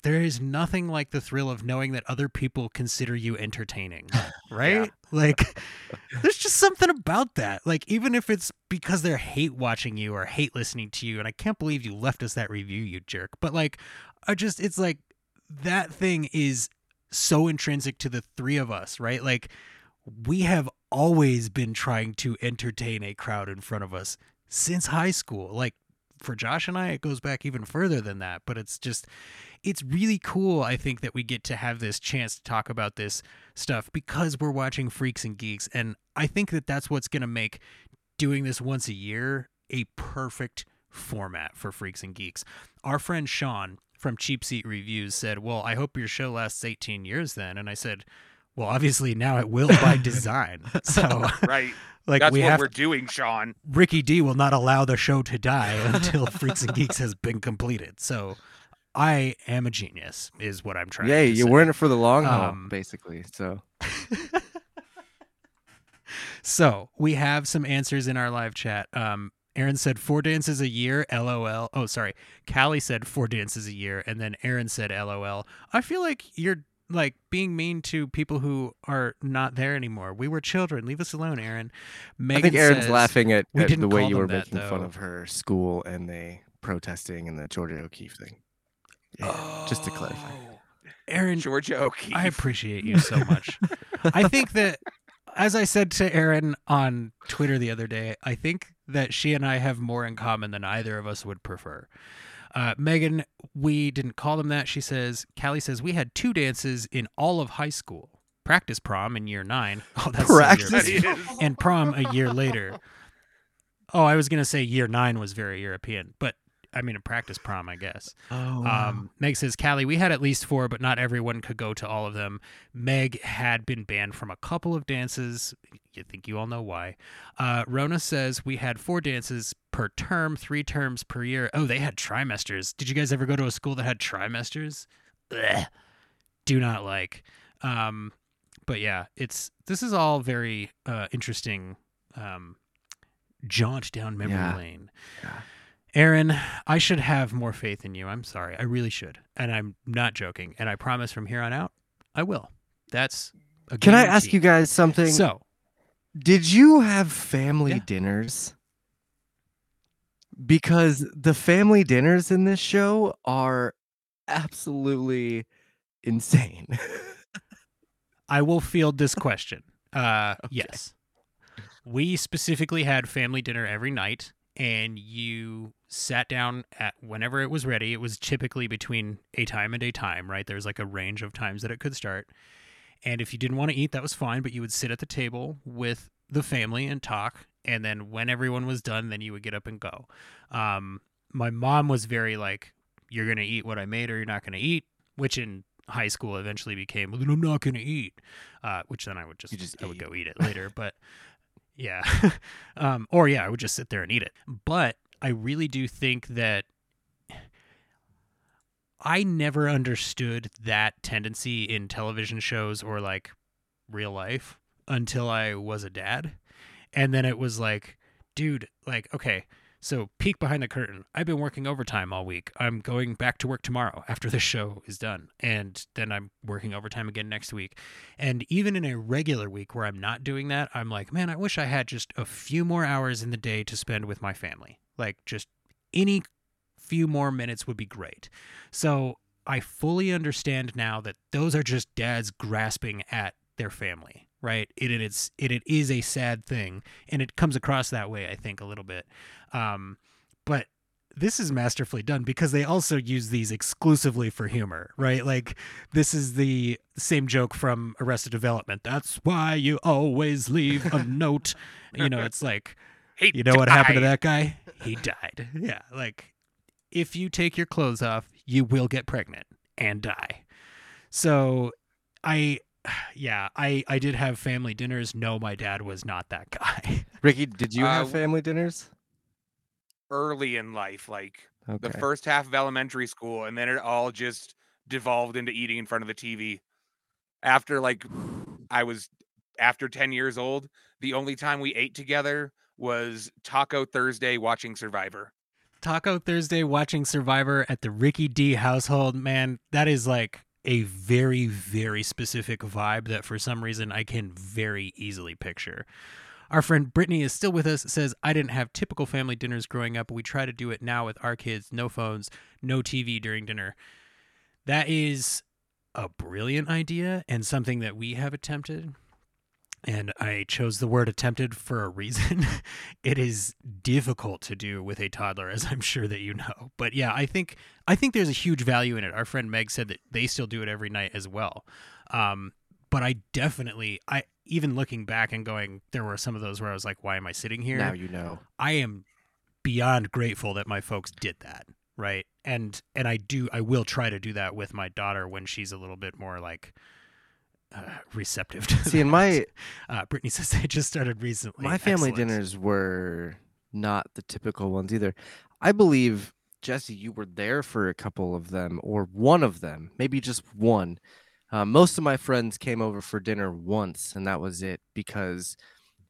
There is nothing like the thrill of knowing that other people consider you entertaining, right? Like, there's just something about that. Like, even if it's because they're hate watching you or hate listening to you, and I can't believe you left us that review, you jerk. But like, I just, it's like that thing is so intrinsic to the three of us, right? Like, we have always been trying to entertain a crowd in front of us since high school. Like, for Josh and I, it goes back even further than that, but it's just, it's really cool, I think, that we get to have this chance to talk about this stuff because we're watching Freaks and Geeks. And I think that that's what's going to make doing this once a year a perfect format for Freaks and Geeks. Our friend Sean from Cheap Seat Reviews said, Well, I hope your show lasts 18 years then. And I said, Well, obviously now it will by design. So, right. like, That's we what have we're doing, Sean. Ricky D will not allow the show to die until Freaks and Geeks has been completed. So I am a genius, is what I'm trying Yeah, to you say. were in it for the long haul, Um, basically. So So we have some answers in our live chat. Um, Aaron said four dances a year, lol. Oh, sorry. Callie said four dances a year, and then Aaron said lol. I feel like you're like being mean to people who are not there anymore. We were children. Leave us alone, Aaron. Megan I think Aaron's says- laughing at, at the way you were that, making fun of her school and the protesting and the Georgia O'Keeffe thing. Yeah, just to clarify. Oh, Aaron, Georgia O'Keeffe. I appreciate you so much. I think that, as I said to Aaron on Twitter the other day, I think that she and I have more in common than either of us would prefer. Uh, Megan, we didn't call them that. She says, Callie says, we had two dances in all of high school practice prom in year nine. Oh, that's so Practice European. That is. and prom a year later. Oh, I was going to say year nine was very European, but I mean, a practice prom, I guess. Oh, Um, Meg says, Callie, we had at least four, but not everyone could go to all of them. Meg had been banned from a couple of dances. You think you all know why. Uh, Rona says, we had four dances per term, three terms per year. Oh, they had trimesters. Did you guys ever go to a school that had trimesters? Ugh. Do not like. Um, but yeah, it's this is all very uh, interesting. Um, jaunt down memory Yeah. lane. Yeah. Aaron, I should have more faith in you. I'm sorry. I really should. And I'm not joking. And I promise from here on out, I will. That's a Can I ask you guys something? So, Did you have family Yeah. dinners? Because the family dinners in this show are absolutely insane. I will field this question. Uh, Yes. We specifically had family dinner every night, and you sat down at whenever it was ready. It was typically between a time and a time, right? There's like a range of times that it could start. And if you didn't want to eat, that was fine, but you would sit at the table with the family and talk. And then when everyone was done, then you would get up and go. Um, my mom was very like, you're going to eat what I made or you're not going to eat, which in high school eventually became, well, then I'm not going to eat, uh, which then I would just, just I would go eat it later. but yeah. um, or yeah, I would just sit there and eat it. But I really do think that I never understood that tendency in television shows or like real life until I was a dad. And then it was like, dude, like, okay, so peek behind the curtain. I've been working overtime all week. I'm going back to work tomorrow after the show is done. And then I'm working overtime again next week. And even in a regular week where I'm not doing that, I'm like, man, I wish I had just a few more hours in the day to spend with my family. Like, just any few more minutes would be great. So I fully understand now that those are just dads grasping at their family, right? It, it it's it, it is a sad thing, and it comes across that way, I think, a little bit. Um, but this is masterfully done because they also use these exclusively for humor, right? Like this is the same joke from Arrested Development. That's why you always leave a note. You know, it's like He you know what happened to that guy? He died. Yeah, like if you take your clothes off, you will get pregnant and die. So I yeah, I I did have family dinners. No, my dad was not that guy. Ricky, did you Uh, have family dinners? early in life, like Okay. the first half of elementary school, and then it all just devolved into eating in front of the TV. After like I was after 10 years old, the only time we ate together was Taco Thursday watching Survivor. Taco Thursday watching Survivor at the Ricky D household, man, that is like a very, very specific vibe that for some reason I can very easily picture. Our friend Brittany is still with us. Says, I didn't have typical family dinners growing up, we try to do it now with our kids. No phones, no TV during dinner. That is a brilliant idea and something that we have attempted. And I chose the word attempted for a reason. it is difficult to do with a toddler, as I'm sure that you know. But yeah, I think I think there's a huge value in it. Our friend Meg said that they still do it every night as well. Um, but I definitely, I even looking back and going, there were some of those where I was like, why am I sitting here? Now you know. I am beyond grateful that my folks did that, right? And and I do I will try to do that with my daughter when she's a little bit more like uh, receptive to See, in my uh, Brittany says they just started recently. my family Excellent. dinners were not the typical ones either. I believe Jesse, you were there for a couple of them, or one of them, maybe just one. Uh, most of my friends came over for dinner once, and that was it. Because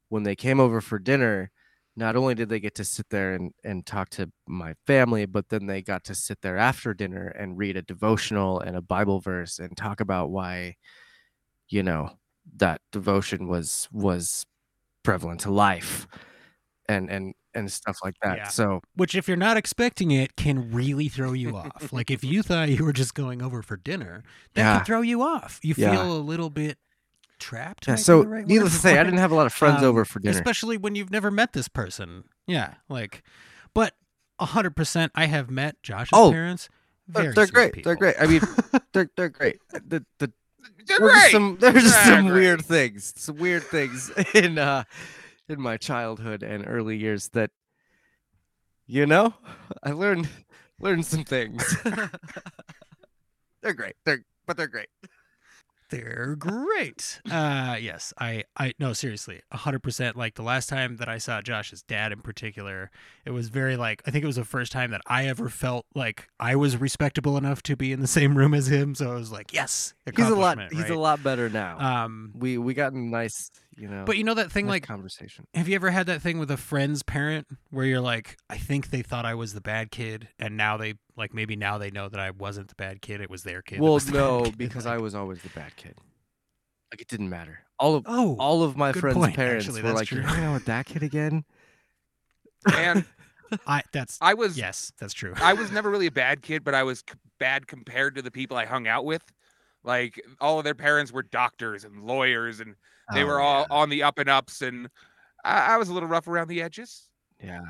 when they came over for dinner, not only did they get to sit there and, and talk to my family, but then they got to sit there after dinner and read a devotional and a Bible verse and talk about why, you know, that devotion was was prevalent to life and and and stuff like that. Yeah. So which if you're not expecting it can really throw you off. like if you thought you were just going over for dinner, that Yeah. can throw you off. You Yeah. feel a little bit trapped. yeah, so right needless to say, I didn't have a lot of friends Um, over for dinner. especially when you've never met this person. Yeah, like, but hundred percent, I have met Josh's Oh, parents. They're, Very they're great. people. They're great. I mean, they're they're great. The the There's some there's just some great. weird things, some weird things in uh in my childhood and early years that you know I learned learned some things. they're great. They're but they're great. They're great. Uh yes, I I no seriously, 100% like the last time that I saw Josh's dad in particular, it was very like I think it was the first time that I ever felt like I was respectable enough to be in the same room as him, so I was like, yes. He's a lot. accomplishment, He's a lot better now. um we we got a nice, you know. but you know that thing like conversation. have you ever had that thing with a friend's parent where you're like, I think they thought I was the bad kid, and now they like maybe now they know that I wasn't the bad kid, it was their kid. Well, was the bad no, kid, because like- I was always the bad kid. Like it didn't matter. All of oh all of my friends' point, parents actually, were that's like, "You're hanging out with that kid again." And I that's I was yes, that's true. I was never really a bad kid, but I was c- bad compared to the people I hung out with. Like all of their parents were doctors and lawyers, and they Oh, were all yeah. on the up and ups, and I, I was a little rough around the edges. Yeah.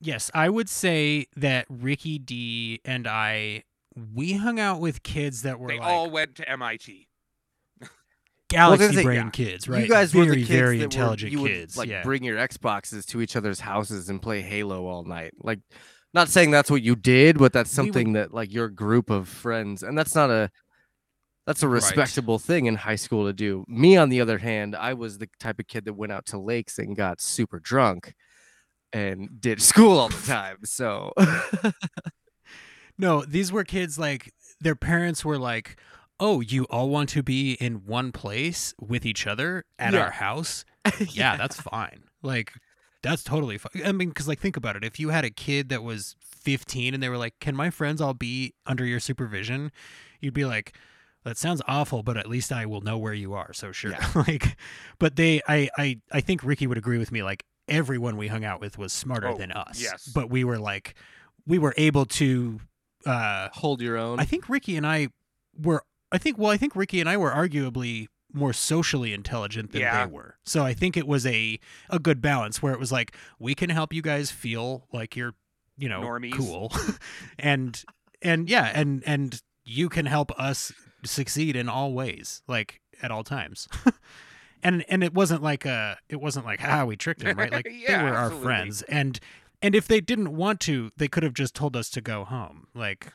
Yes, I would say that Ricky D and I we hung out with kids that were They like all went to MIT. galaxy the thing- brain yeah. kids, right? You guys very were the kids very that intelligent were, you would, kids. like yeah. bring your Xboxes to each other's houses and play Halo all night. Like, not saying that's what you did, but that's We would- something that like your group of friends, and that's not a that's a Right. respectable thing in high school to do. Me, on the other hand, I was the type of kid that went out to lakes and got super drunk and did school all the time. So No, these were kids like their parents were like, "Oh, you all want to be in one place with each other at Yeah. our house? Yeah, that's fine. Like that's totally fine. I mean, because like think about it. If you had a kid that was 15 and they were like, "Can my friends all be under your supervision?" You'd be like, "That sounds awful, but at least I will know where you are." So sure. Yeah. like, but they, I, I, I think Ricky would agree with me. Like everyone we hung out with was smarter Oh, than us. yes. But we were like, we were able to. uh hold your own. I think Ricky and I were. I think. Well, I think Ricky and I were arguably more socially intelligent than Yeah. they were. So I think it was a a good balance where it was like we can help you guys feel like you're, you know, Normies. cool, and and yeah, and and you can help us succeed in all ways, like at all times. and and it wasn't like uh it wasn't like ah we tricked him right like they Yeah, were our absolutely. friends and and if they didn't want to they could have just told us to go home like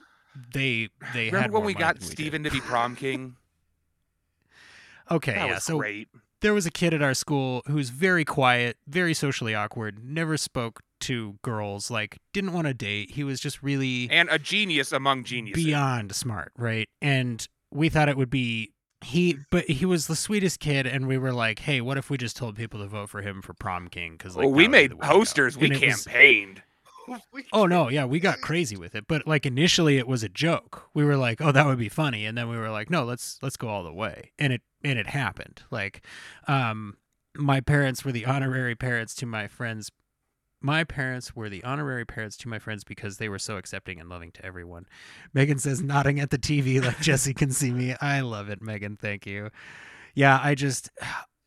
they they had Remember when we got we to be prom king? okay That yeah so great. there was a kid at our school who was very quiet very socially awkward never spoke to girls like didn't want to date he was just really And a genius among geniuses. beyond smart, right? And we thought it would be he, but he was the sweetest kid, and we were like, "Hey, what if we just told people to vote for him for prom king?" Because like well, we that would be made the way to go." posters. We And it was- campaigned. Oh no, yeah, we got crazy with it, but like initially it was a joke. We were like, "Oh, that would be funny," and then we were like, "No, let's let's go all the way," and it and it happened. Like, um, my parents were the honorary parents to my friends. My parents were the honorary parents to my friends because they were so accepting and loving to everyone. Megan says, nodding at the TV like Jesse can see me. I love it, Megan. Thank you. Yeah, I just,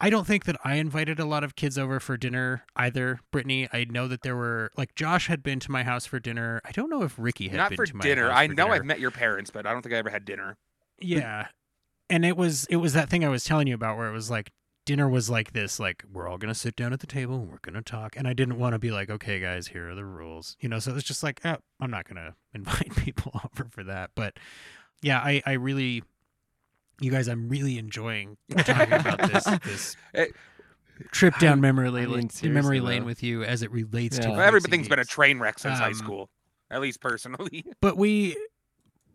I don't think that I invited a lot of kids over for dinner either, Brittany. I know that there were, like, Josh had been to my house for dinner. I don't know if Ricky had Not been to my dinner. house I for know dinner. I've met your parents, but I don't think I ever had dinner. Yeah. And it was it was that thing I was telling you about where it was like dinner was like this like we're all going to sit down at the table and we're going to talk and I didn't want to be like okay guys here are the rules. You know, so it's just like oh, I'm not going to invite people over for that. But yeah, I I really you guys I'm really enjoying talking about this this Eh, trip down I- memory I lane mean, memory lane though. with you as it relates to Well, racing everything's been a train wreck since high Um, school, at least personally. but we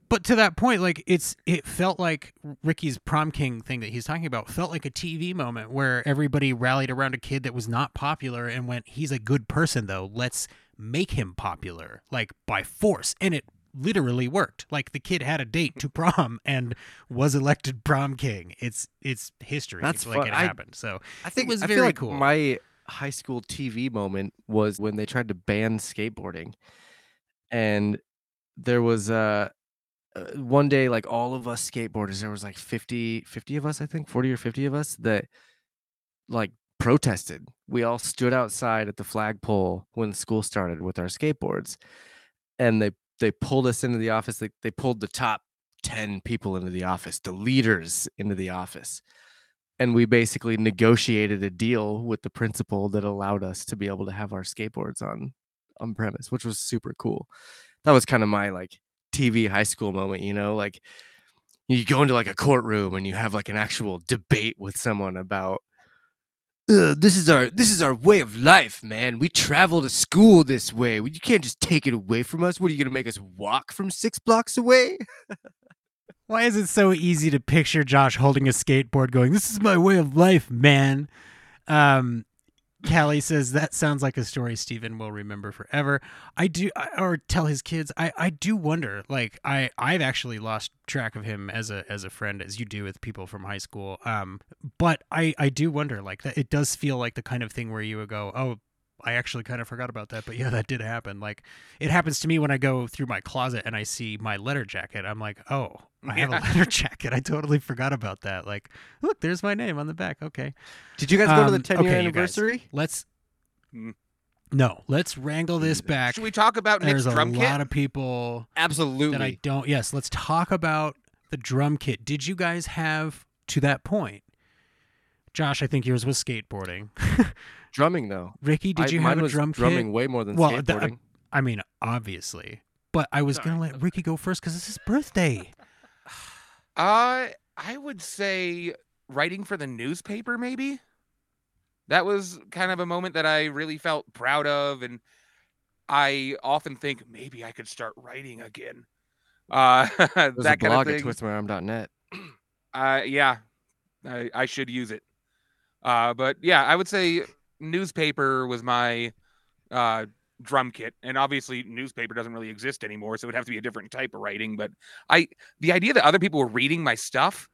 but to that point like it's it felt like ricky's prom king thing that he's talking about felt like a tv moment where everybody rallied around a kid that was not popular and went he's a good person though. Let's make him popular like by force. And it literally worked. Like the kid had a date to prom and was elected prom king. It's it's history. That's like fun. it I- happened. So I think it was I very like cool. My high school TV moment was when they tried to ban skateboarding, and there was uh, uh, one day like all of us skateboarders. There was like 50, 50 of us, I think, forty or fifty of us that like protested. We all stood outside at the flagpole when school started with our skateboards, and they they pulled us into the office. They they pulled the top ten people into the office, the leaders into the office and we basically negotiated a deal with the principal that allowed us to be able to have our skateboards on on premise which was super cool that was kind of my like tv high school moment you know like you go into like a courtroom and you have like an actual debate with someone about "Uh, this is our this is our way of life, man. We travel to school this way. You can't just take it away from us. What are you gonna make us walk from six blocks away? Why is it so easy to picture Josh holding a skateboard going, This is my way of life, man? Um, Callie says that sounds like a story Stephen will remember forever. I do, or tell his kids. I, I do wonder. Like I, I've actually lost track of him as a as a friend, as you do with people from high school. Um, but I, I do wonder. Like that, it does feel like the kind of thing where you would go, oh. I actually kind of forgot about that, but yeah, that did happen. Like it happens to me when I go through my closet and I see my letter jacket. I'm like, oh, I have a Yeah. letter jacket. I totally forgot about that. Like, look, there's my name on the back. Okay. Did you guys go to the Um, 10 year okay, you guys. anniversary? Let's Mm. no, let's wrangle this back. Should we talk about Nick's There's a lot of people Absolutely. that I don't. Yes, let's talk about the drum kit. Did you guys have to that point? Josh, I think yours was skateboarding. drumming though. Ricky, did I- you have a drum drumming way more than Well, the- skateboarding. I mean, obviously, but I was gonna let Ricky go first because it's his birthday. Uh, I would say writing for the newspaper, maybe. That was kind of a moment that I really felt proud of, and I often think maybe I could start writing again. Uh, that kind blog of at thing. twistmyarm.net. Uh, yeah, I, I should use it. Uh, but yeah, I would say newspaper was my uh, drum kit, and obviously newspaper doesn't really exist anymore, so it would have to be a different type of writing. But I, the idea that other people were reading my stuff,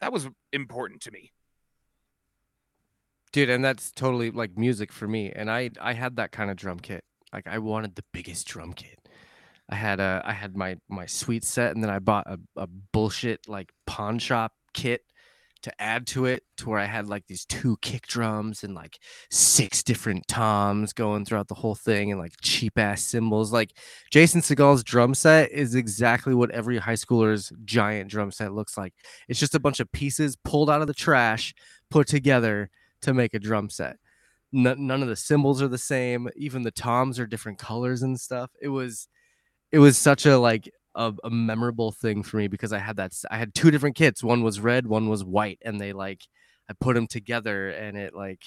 that was important to me. dude and that's totally like music for me and i i had that kind of drum kit like i wanted the biggest drum kit i had a i had my my sweet set and then i bought a, a bullshit like pawn shop kit to add to it to where i had like these two kick drums and like six different toms going throughout the whole thing and like cheap ass cymbals like Jason Segel's drum set is exactly what every high schooler's giant drum set looks like it's just a bunch of pieces pulled out of the trash put together to make a drum set. None of the cymbals are the same. Even the toms are different colors and stuff. It was, it was such a like a, a memorable thing for me because I had that. I had two different kits. One was red, one was white, and they like I put them together, and it like,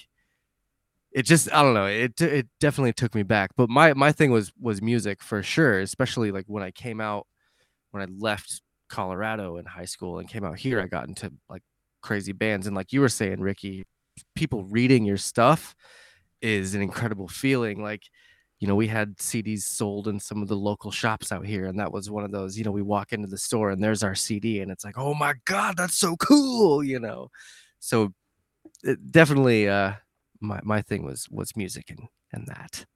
it just I don't know. It it definitely took me back. But my my thing was was music for sure. Especially like when I came out, when I left Colorado in high school and came out here, I got into like crazy bands and like you were saying, Ricky, people reading your stuff is an incredible feeling like you know we had cds sold in some of the local shops out here and that was one of those you know we walk into the store and there's our cd and it's like oh my god that's so cool you know? So it definitely uh my, my thing was was music and and that.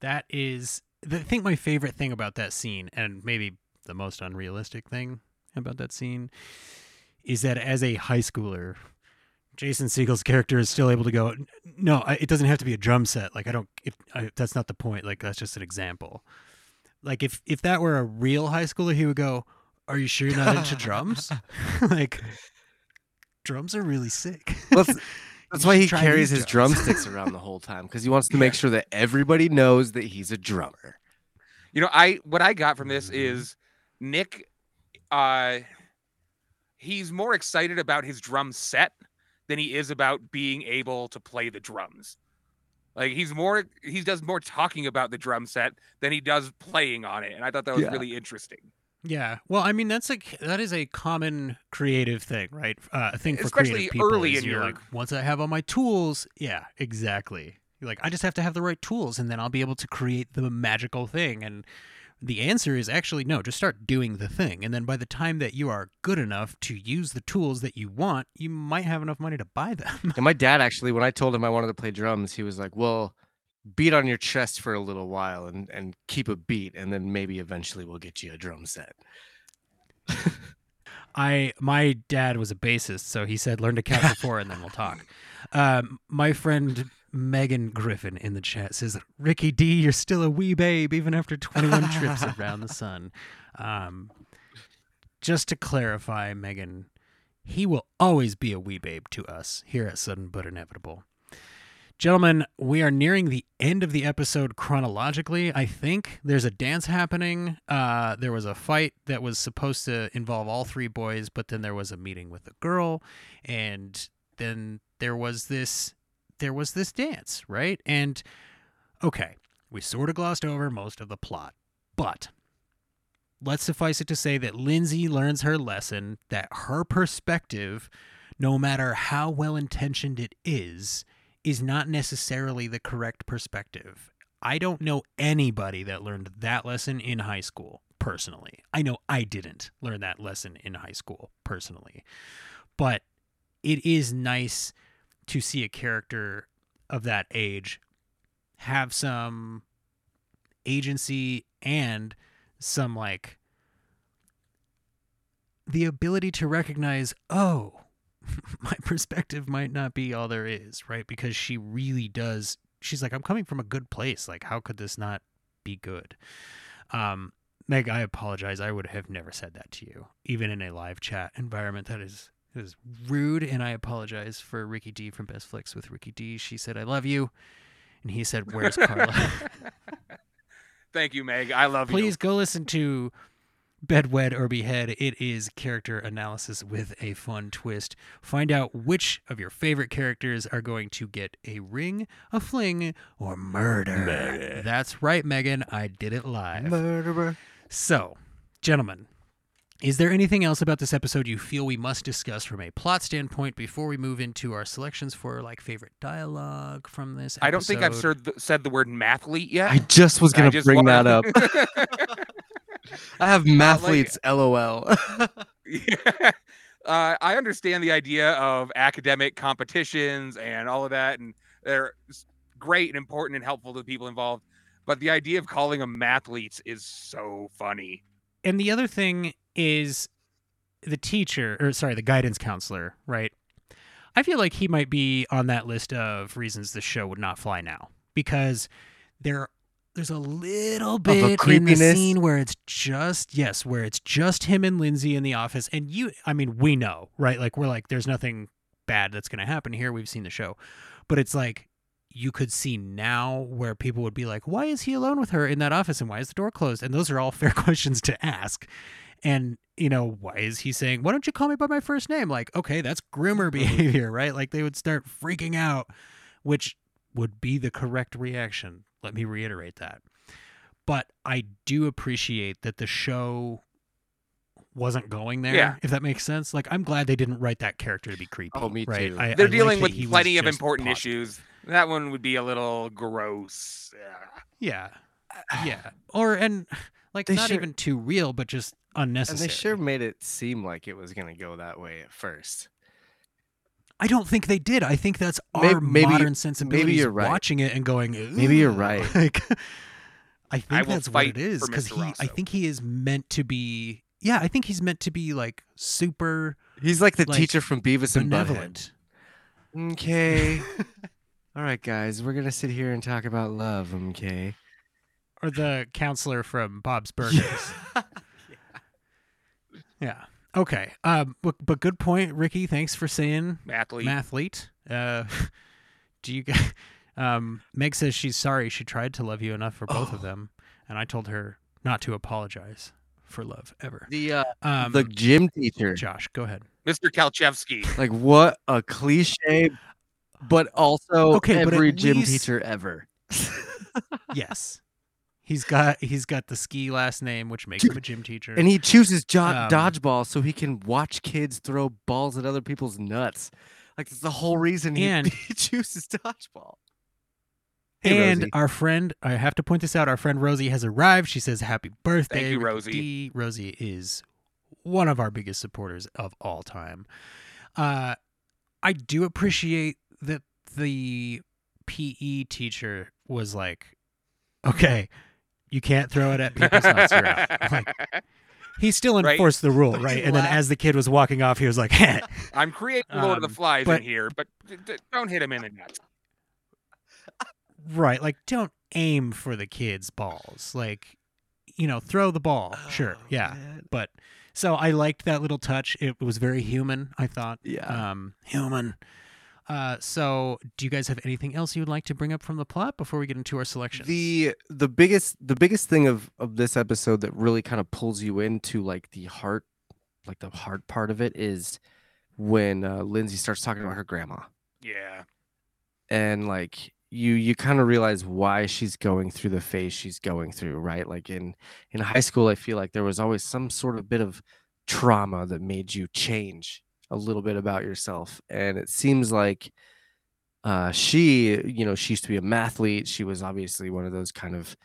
That is, I think my favorite thing about that scene, and maybe the most unrealistic thing about that scene, is that as a high schooler, Jason Segel's character is still able to go, no, I, it doesn't have to be a drum set. Like I don't, it, I, that's not the point. Like that's just an example. Like if if that were a real high schooler, he would go, "Are you sure you're not into drums? like drums are really sick." Well, that's, that's why he carries his drums. drumsticks around the whole time because he wants to make sure that everybody knows that he's a drummer You know, I what I got from this Mhm. is Nick uh he's more excited about his drum set than he is about being able to play the drums. Like he's more he does more talking about the drum set than he does playing on it. And I thought that was Yeah. really interesting. Yeah, well, I mean that's a that is a common creative thing, right? Uh, a thing for Especially creative people. early in you're your- like, once I have all my tools, yeah, exactly. You're like, I just have to have the right tools, and then I'll be able to create the magical thing. And the answer is actually no. Just start doing the thing, and then by the time that you are good enough to use the tools that you want, you might have enough money to buy them. And my dad actually, when I told him I wanted to play drums, he was like, "Well, beat on your chest for a little while and and keep a beat, and then maybe eventually we'll get you a drum set." I my dad was a bassist, so he said learn to count to four and then we'll talk. Um, my friend Megan Griffin in the chat says, "Ricky D, you're still a wee babe even after 21 trips around the sun." Um, just to clarify, Megan, he will always be a wee babe to us here at Sudden but Inevitable. Gentlemen, we are nearing the end of the episode chronologically. I think there's a dance happening. Uh, there was a fight that was supposed to involve all three boys, but then there was a meeting with a girl, and then there was this there was this dance, right? And okay, we sort of glossed over most of the plot, but let's suffice it to say that Lindsay learns her lesson that her perspective, no matter how well intentioned it is, is not necessarily the correct perspective. I don't know anybody that learned that lesson in high school personally. I know I didn't learn that lesson in high school personally. But it is nice to see a character of that age have some agency and some like the ability to recognize, oh, my perspective might not be all there is, right? Because she really does. She's like, I'm coming from a good place. Like, how could this not be good? Um, Meg, I apologize. I would have never said that to you, even in a live chat environment. That is is rude, and I apologize for Ricky D from Best Flicks with Ricky D. She said, "I love you," and he said, "Where's Carla?" Thank you, Meg. I love you. Please go listen to Bedwed or Behead. It is character analysis with a fun twist. Find out which of your favorite characters are going to get a ring, a fling, or murder. That's right, Megan. I did it live. Murderer. So, gentlemen, is there anything else about this episode you feel we must discuss from a plot standpoint before we move into our selections for like favorite dialogue from this? Episode? I don't think I've said the, said the word mathlete yet. I just was gonna just bring wanna- that up. I have mathletes. LOL. Yeah. Uh, I understand the idea of academic competitions and all of that, and they're great and important and helpful to the people involved. But the idea of calling them mathletes is so funny. and the other thing is the teacher or sorry the guidance counselor right? I feel like he might be on that list of reasons the show would not fly now because there there's a little bit in the scene where it's just yes where it's just him and lindsay in the office. And you i mean we know right? Like we're like there's nothing bad that's going to happen here. We've seen the show. But it's like you could see now where people would be like, why is he alone with her in that office and why is the door closed? And those are all fair questions to ask. And, you know, why is he saying, why don't you call me by my first name? Like, okay, that's groomer behavior, right? Like they would start freaking out, which would be the correct reaction. Let me reiterate that. But I do appreciate that the show wasn't going there, Yeah. if that makes sense. Like, I'm glad they didn't write that character to be creepy. Oh, me right? too. I- I They're like dealing with plenty of important positive. issues. That one would be a little gross. Yeah. Yeah. Yeah. Or and like They not sure- even too real, but just unnecessary. and they sure made it seem like it was gonna go that way at first. I don't think they did. I think that's our maybe- modern maybe you're right. watching it and going. Maybe you're right. Like, I think will that's what it is because he. I think he is meant to be. Yeah, I think he's meant to be like super He's like the Like, teacher from Beavis and Butthead. Okay. All right, guys, we're gonna sit here and talk about love. Okay. Or the counselor from Bob's Burgers. yeah. yeah. Okay. Um. But, but good point, Ricky. Thanks for saying athlete. mathlete. Uh, do you guys? Um, Meg says she's sorry she tried to love you enough for both of Oh. them, and I told her not to apologize for love ever. The uh, Um, the gym teacher. Josh, go ahead. Mr. Kowchevski. Like what a cliche, but also Okay, every at gym least- teacher ever. Yes, he's got he's got the ski last name, which makes him a gym teacher. And he chooses jo- Um, dodgeball so he can watch kids throw balls at other people's nuts. Like that's the whole reason he, And- he chooses dodgeball. Hey, and Rosie. our friend, I have to point this out. Our friend Rosie has arrived. She says, "Happy birthday, you, Rosie. D." Rosie is one of our biggest supporters of all time. Uh, I do appreciate that the PE teacher was like, "Okay, you can't throw it at people's nuts." You're out." Like, he still Right. enforced the rule, right? And then as the kid was walking off, he was like, "Heh." I'm creating Lord of Um, the Flies but- in here, but d- d- don't hit him in the nuts. Right. Like, don't aim for the kid's balls. Like, you know, throw the ball. sure. Oh, Yeah. man. But so I liked that little touch. It was very human, I thought. Yeah. Um, human. Uh, so, do you guys have anything else you would like to bring up from the plot before we get into our selections? The the biggest the biggest thing of of this episode that really kind of pulls you into like the heart, like the hard part of it is when uh, Lindsay starts talking about her grandma, Yeah. and like you you kind of realize why she's going through the phase she's going through, right? Like in in high school, I feel like there was always some sort of bit of trauma that made you change a little bit about yourself, and it seems like uh, she, you know, she used to be a mathlete. She was obviously one of those kind of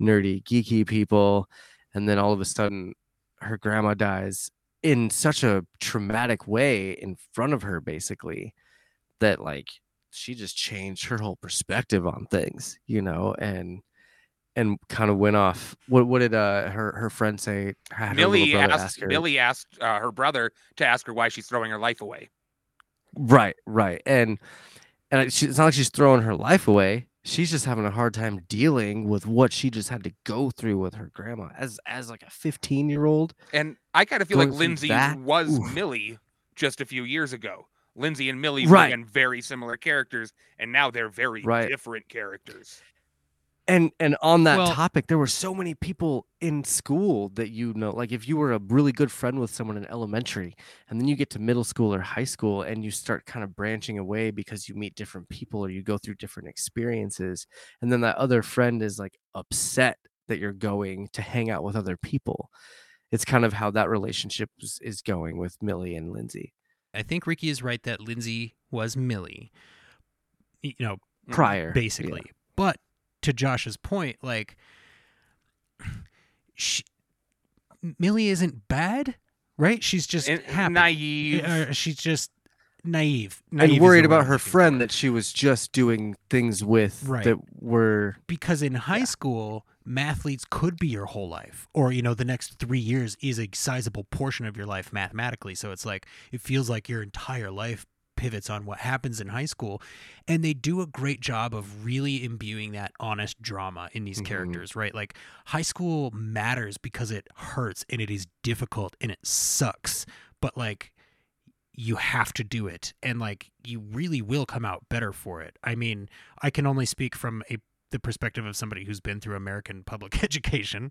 nerdy, geeky people. And then all of a sudden, her grandma dies in such a traumatic way in front of her, basically, that like she just changed her whole perspective on things, you know, and and kind of went off. What what did uh her her friend say? Had Millie asked ask her- Millie asked uh, her brother to ask her why she's throwing her life away. Right, right. And and she, it's not like she's throwing her life away. She's just having a hard time dealing with what she just had to go through with her grandma as as like a 15 year old. And I kind of feel like Lindsay that? was Oof. Millie just a few years ago. Lindsay and Millie Right. were very similar characters, and now they're very Right. different characters. And and on that Well- topic, there were so many people in school that you know, like if you were a really good friend with someone in elementary, and then you get to middle school or high school, and you start kind of branching away because you meet different people or you go through different experiences, and then that other friend is like upset that you're going to hang out with other people. It's kind of how that relationship is, is going with Millie and Lindsay I think Ricky is right that Lindsay was Millie. You know, prior. yeah. basically. But to Josh's point, like, she, Millie isn't bad, right? She's just And- happy. naive. Uh, she's just naive. naive and worried about her friend that she was just doing things with Right. that were because in high school mathletes could be your whole life or you know the next three years is a sizable portion of your life mathematically so it's like it feels like your entire life pivots on what happens in high school and they do a great job of really imbuing that honest drama in these Mhm. characters right like high school matters because it hurts and it is difficult and it sucks but like you have to do it and like you really will come out better for it i mean i can only speak from a the perspective of somebody who's been through american public education.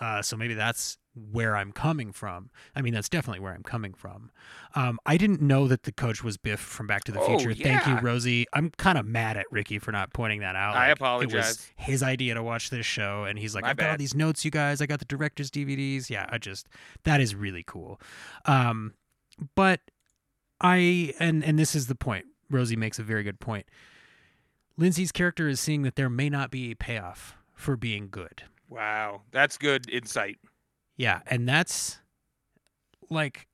Uh, so maybe that's where i'm coming from. I mean that's definitely where i'm coming from. Um, i didn't know that the coach was biff from back to the Oh, future. Thank you rosie. I'm kind of mad at ricky for not pointing that out. I Like, it apologize. was his idea to watch this show and he's like My i've got all these notes you guys. I got the director's dvds yeah i just that is really cool. Um, but I and and this is the point. Rosie makes a very good point. Lindsay's character is seeing that there may not be a payoff for being good. Wow, that's good insight. Yeah, and that's like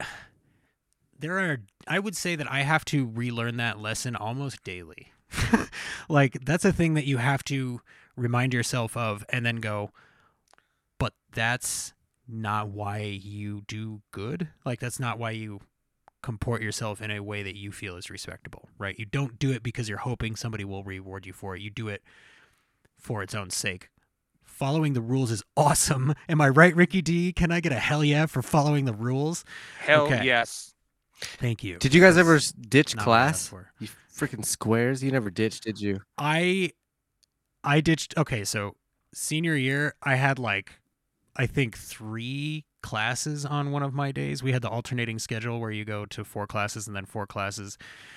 there are I would say that I have to relearn that lesson almost daily. like that's a thing that you have to remind yourself of and then go but that's not why you do good. Like that's not why you comport yourself in a way that you feel is respectable, right? You don't do it because you're hoping somebody will reward you for it. You do it for its own sake. Following the rules is awesome. Am I right, Ricky D? Can I get a hell yeah for following the rules? Hell Okay. yes. Thank you. Did you guys ever That's s- ditch not what I asked class? You freaking squares! You never ditched, did you? I I ditched okay, so senior year I had like I think 3 classes on one of my days. We had the alternating schedule where you go to four classes and then four classes.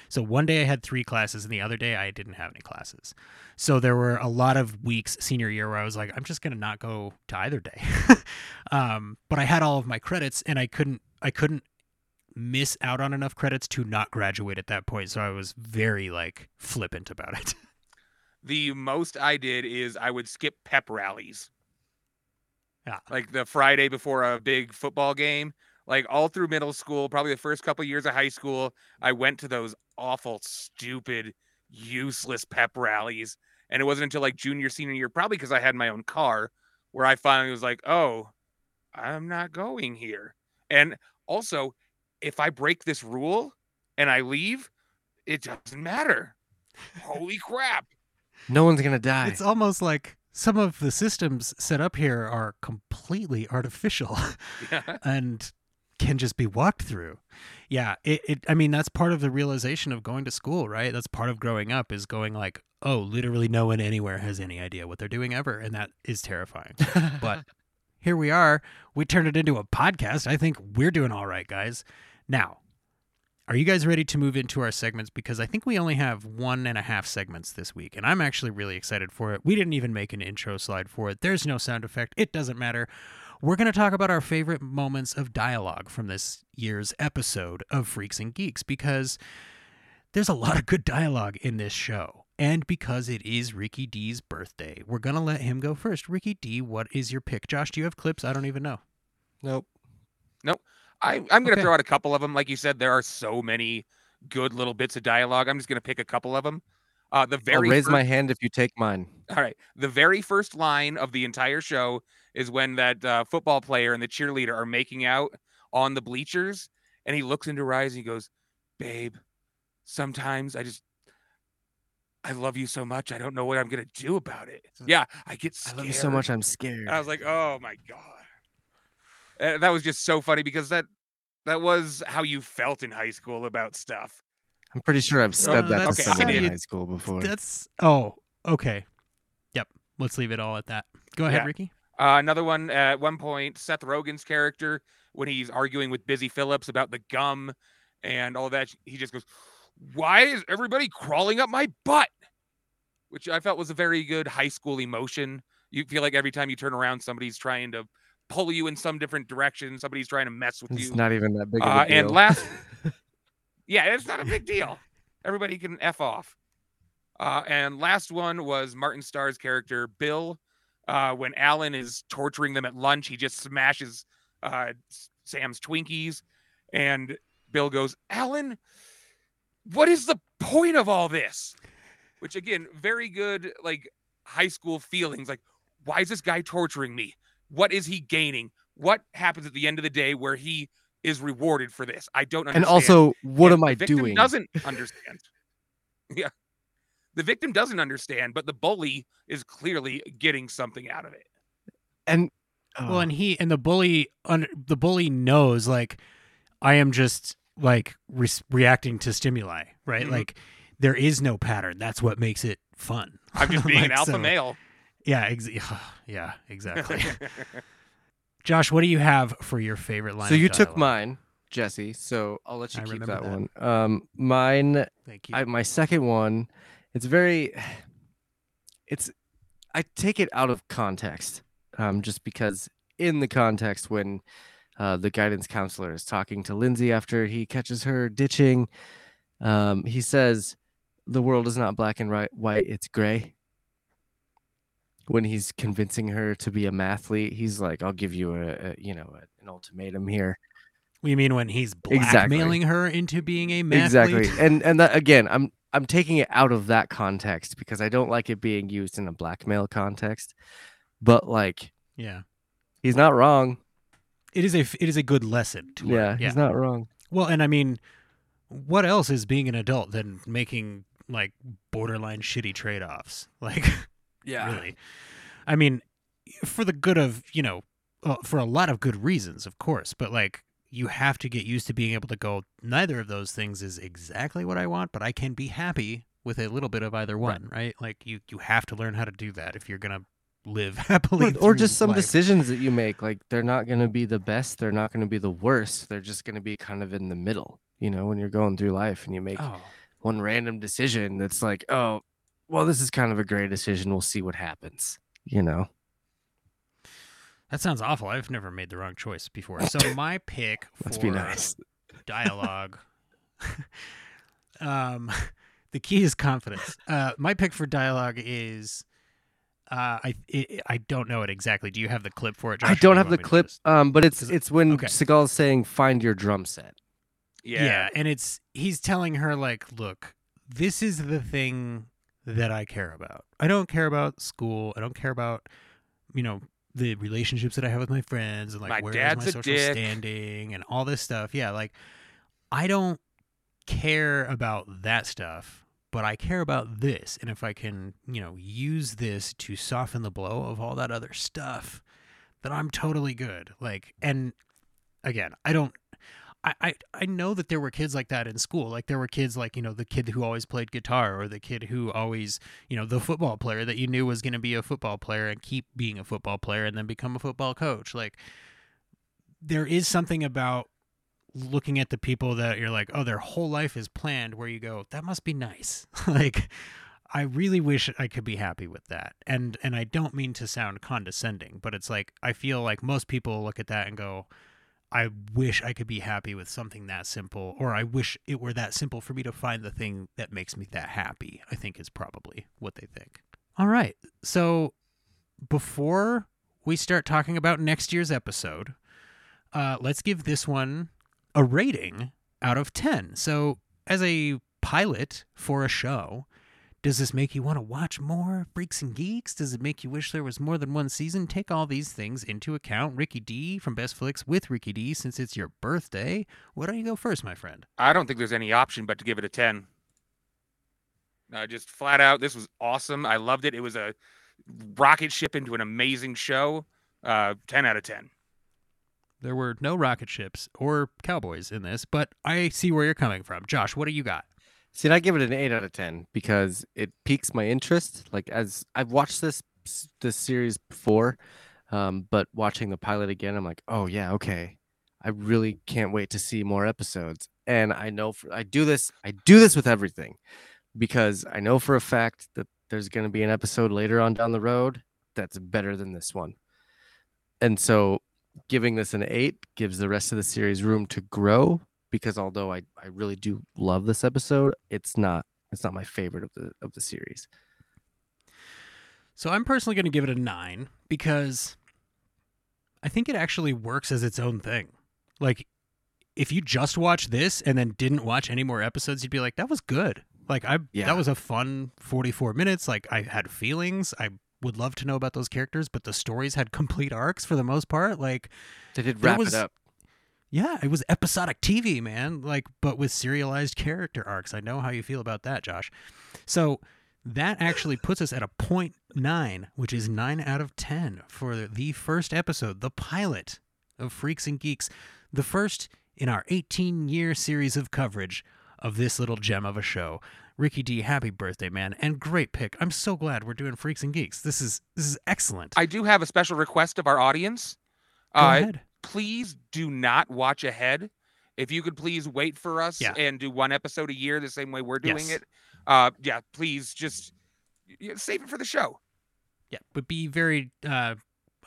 So one day I had 3 classes and the other day I didn't have any classes. So there were a lot of weeks senior year where I was like I'm just going to not go to either day. um but I had all of my credits and I couldn't I couldn't miss out on enough credits to not graduate at that point. So I was very like flippant about it. The most I did is I would skip pep rallies. Yeah. Like the Friday before a big football game. Like all through middle school, probably the first couple years of high school, I went to those awful, stupid, useless pep rallies. And it wasn't until like junior, senior year, probably because I had my own car, where I finally was like, oh, I'm not going here. And also, if I break this rule and I leave, it doesn't matter. Holy crap. No one's gonna die. It's almost like some of the systems set up here are completely artificial Yeah. and can just be walked through. Yeah, it, it I mean that's part of the realization of going to school, right? That's part of growing up is going like, oh, literally no one anywhere has any idea what they're doing ever, and that is terrifying. but here we are. We turned it into a podcast. I think we're doing all right, guys. Now, are you guys ready to move into our segments? Because I think we only have one and a half segments this week, and I'm actually really excited for it. We didn't even make an intro slide for it. There's no sound effect. It doesn't matter. We're going to talk about our favorite moments of dialogue from this year's episode of Freaks and Geeks because there's a lot of good dialogue in this show. And because it is Ricky D's birthday, we're going to let him go first. Ricky D, what is your pick? Josh, do you have clips? I don't even know. Nope. Nope. I, I'm going to Okay. throw out a couple of them. Like you said, there are so many good little bits of dialogue. I'm just going to pick a couple of them. Uh, the I'll very raise fir- my hand if you take mine. All right. The very first line of the entire show is when that uh, football player and the cheerleader are making out on the bleachers, and he looks into her eyes and he goes, "Babe, sometimes I just." I love you so much. I don't know what I'm gonna do about it. Yeah, I get I love you so much. I'm scared. I was like, oh my god, Uh, that was just so funny because that that was how you felt in high school about stuff. I'm pretty sure I've said Uh, that to that's somebody in high school before. That's oh, okay. Yep. Let's leave it all at that. Go ahead, Yeah. Ricky. Uh, another one at one point, Seth Rogen's character when he's arguing with Busy Philipps about the gum and all that, he just goes, "Why is everybody crawling up my butt?" Which I felt was a very good high school emotion. You feel like every time you turn around, somebody's trying to pull you in some different direction. Somebody's trying to mess with It's you. It's not even that big of a Uh, deal. and last- Yeah, it's not a big deal. Everybody can f off. Uh, and last one was Martin Starr's character Bill. Uh, when Alan is torturing them at lunch, he just smashes uh, Sam's Twinkies, and Bill goes, "Alan, what is the point of all this?" Which again, very good like high school feelings. Like, why is this guy torturing me? What is he gaining? What happens at the end of the day where he is rewarded for this? I don't understand. and also, what And am I doing? the doing? Doesn't understand. yeah, the victim doesn't understand, but the bully is clearly getting something out of it. And Well, oh, and he and the bully, un, the bully knows like I am just like re- reacting to stimuli, right? Mhm. Like there is no pattern. That's what makes it fun. I'm just being an alpha so- male. Yeah, ex- yeah, exactly. Josh, what do you have for your favorite line? so you took mine, Jesse. So I'll let you I keep that, that. one. Um, mine Thank you. I, my second one, it's very, it's, I take it out of context, um, just because in the context when uh, the guidance counselor is talking to Lindsay after he catches her ditching, um, he says, "The world is not black and white; it's gray." When he's convincing her to be a mathlete, he's like, "I'll give you a, a you know, a, an ultimatum here." you mean when he's Exactly. blackmailing her into being a mathlete? exactly and and that again i'm i'm taking it out of that context because i don't like it being used in a blackmail context but like Yeah. he's not wrong It is a it is a good lesson to yeah, learn. he's not wrong Well, and I mean, what else is being an adult than making like borderline shitty trade offs? Like, really? I mean, for the good of, you know, uh, for a lot of good reasons, of course, but like, you have to get used to being able to go, neither of those things is exactly what I want, but I can be happy with a little bit of either one, right? Like, you, you have to learn how to do that if you're going to live happily. or, or just some life. decisions that you make like they're not going to be the best they're not going to be the worst they're just going to be kind of in the middle you know when you're going through life and you make Oh, one random decision that's like oh well this is kind of a great decision we'll see what happens you know that sounds awful. I've never made the wrong choice before. So my pick let's for be nice dialogue. um, the key is confidence. Uh, my pick for dialogue is, uh, I it, I don't know it exactly. Do you have the clip for it? Josh, i do don't you have the me clip just- um but it's 'Cause- it's when okay. Segel's saying find your drum set Yeah. yeah, and it's he's telling her like, look, this is the thing that I care about. I don't care about school. I don't care about, you know, the relationships that I have with my friends and like My where is my social dick. standing and all this stuff. Yeah, like I don't care about that stuff, but I care about this. And if I can, you know, use this to soften the blow of all that other stuff, then I'm totally good. Like, and again, I don't, I, I I know that there were kids like that in school. Like there were kids like you know the kid who always played guitar, or the kid who always you know the football player that you knew was going to be a football player and keep being a football player and then become a football coach. Like there is something about looking at the people that you're like, oh, their whole life is planned. Where you go, that must be nice. like I really wish I could be happy with that. And and I don't mean to sound condescending, but it's like I feel like most people look at that and go, I wish I could be happy with something that simple, or I wish it were that simple for me to find the thing that makes me that happy, I think is probably what they think. All right. So before we start talking about next year's episode, uh, let's give this one a rating out of 10. So, as a pilot for a show, does this make you want to watch more Freaks and Geeks? Does it make you wish there was more than one season? Take all these things into account. Ricky D from Best Flicks with Ricky D, since it's your birthday. Why don't you go first, my friend? I don't think there's any option but to give it a 10. Uh, just flat out, this was awesome. I loved it. It was a rocket ship into an amazing show. Uh, 10 out of 10. There were no rocket ships or cowboys in this, but I see where you're coming from. Josh, what do you got? See, I give it an eight out of ten because it piques my interest. Like as I've watched this this series before, um, but watching the pilot again, I'm like, oh yeah, okay. I really can't wait to see more episodes. And I know for, I do this, I do this with everything because I know for a fact that there's going to be an episode later on down the road that's better than this one. And so giving this an eight gives the rest of the series room to grow because although I, I really do love this episode, it's not it's not my favorite of the of the series. So I'm personally going to give it a nine because I think it actually works as its own thing. Like, if you just watch this and then didn't watch any more episodes, you'd be like, "That was good." Like, I Yeah. that was a fun 44 minutes. Like, I had feelings. I would love to know about those characters, but the stories had complete arcs for the most part. Like, They did wrap was- it up. Yeah, it was episodic TV, man. Like, but with serialized character arcs. I know how you feel about that, Josh. So that actually puts us at a point nine, which is nine out of ten for the first episode, the pilot of Freaks and Geeks, the first in our 18 year series of coverage of this little gem of a show. Ricky D, happy birthday, man, and great pick. I'm so glad we're doing Freaks and Geeks. This is this is excellent. I do have a special request of our audience. Go uh, ahead. Please do not watch ahead. If you could please wait for us Yeah. and do one episode a year the same way we're doing Yes. it. Uh, yeah, please just y- save it for the show. Yeah, but be very. Uh,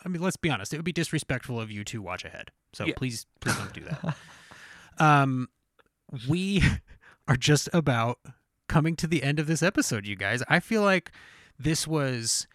I mean, let's be honest. It would be disrespectful of you to watch ahead. So Yeah. please, please don't do that. um, we are just about coming to the end of this episode, you guys. I feel like this was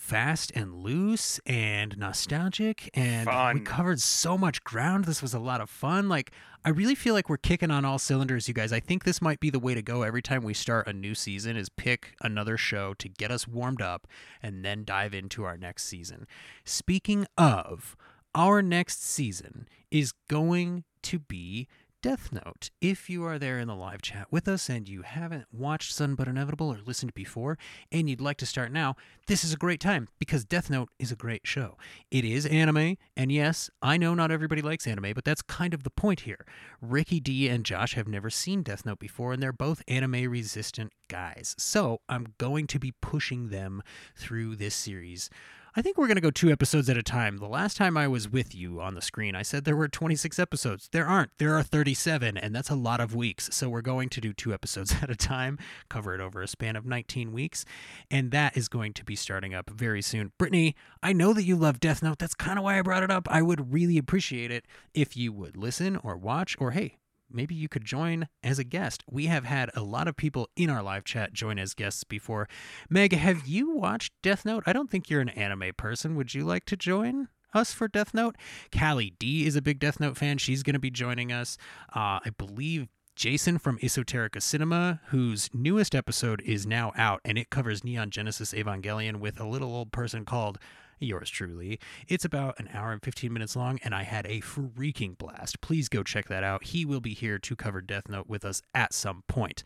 fast and loose and nostalgic and we covered so much ground. This was a lot of fun. Like i really feel like we're kicking on all cylinders you guys. I think this might be the way to go every time we start a new season is pick another show to get us warmed up and then dive into our next season. Speaking of our next season is going to be Death Note. If you are there in the live chat with us and you haven't watched Sudden But Inevitable or listened before and you'd like to start now, this is a great time because Death Note is a great show. It is anime, and yes, I know not everybody likes anime, but that's kind of the point here. Ricky D and Josh have never seen Death Note before, and they're both anime resistant guys. So I'm going to be pushing them through this series. I think we're going to go two episodes at a time. The last time I was with you on the screen, I said there were 26 episodes. There aren't. There are 37, and that's a lot of weeks. So we're going to do two episodes at a time, cover it over a span of 19 weeks, and that is going to be starting up very soon. Brittany, I know that you love Death Note. That's kind of why I brought it up. I would really appreciate it if you would listen or watch, or hey, maybe you could join as a guest. We have had a lot of people in our live chat join as guests before. Meg, have you watched Death Note? I don't think you're an anime person. Would you like to join? Us for Death Note. Callie D is a big Death Note fan. She's going to be joining us. Uh, I believe Jason from Esoterica Cinema, whose newest episode is now out, and it covers Neon Genesis Evangelion with a little old person called yours truly. It's about an hour and 15 minutes long, and I had a freaking blast. Please go check that out. He will be here to cover Death Note with us at some point.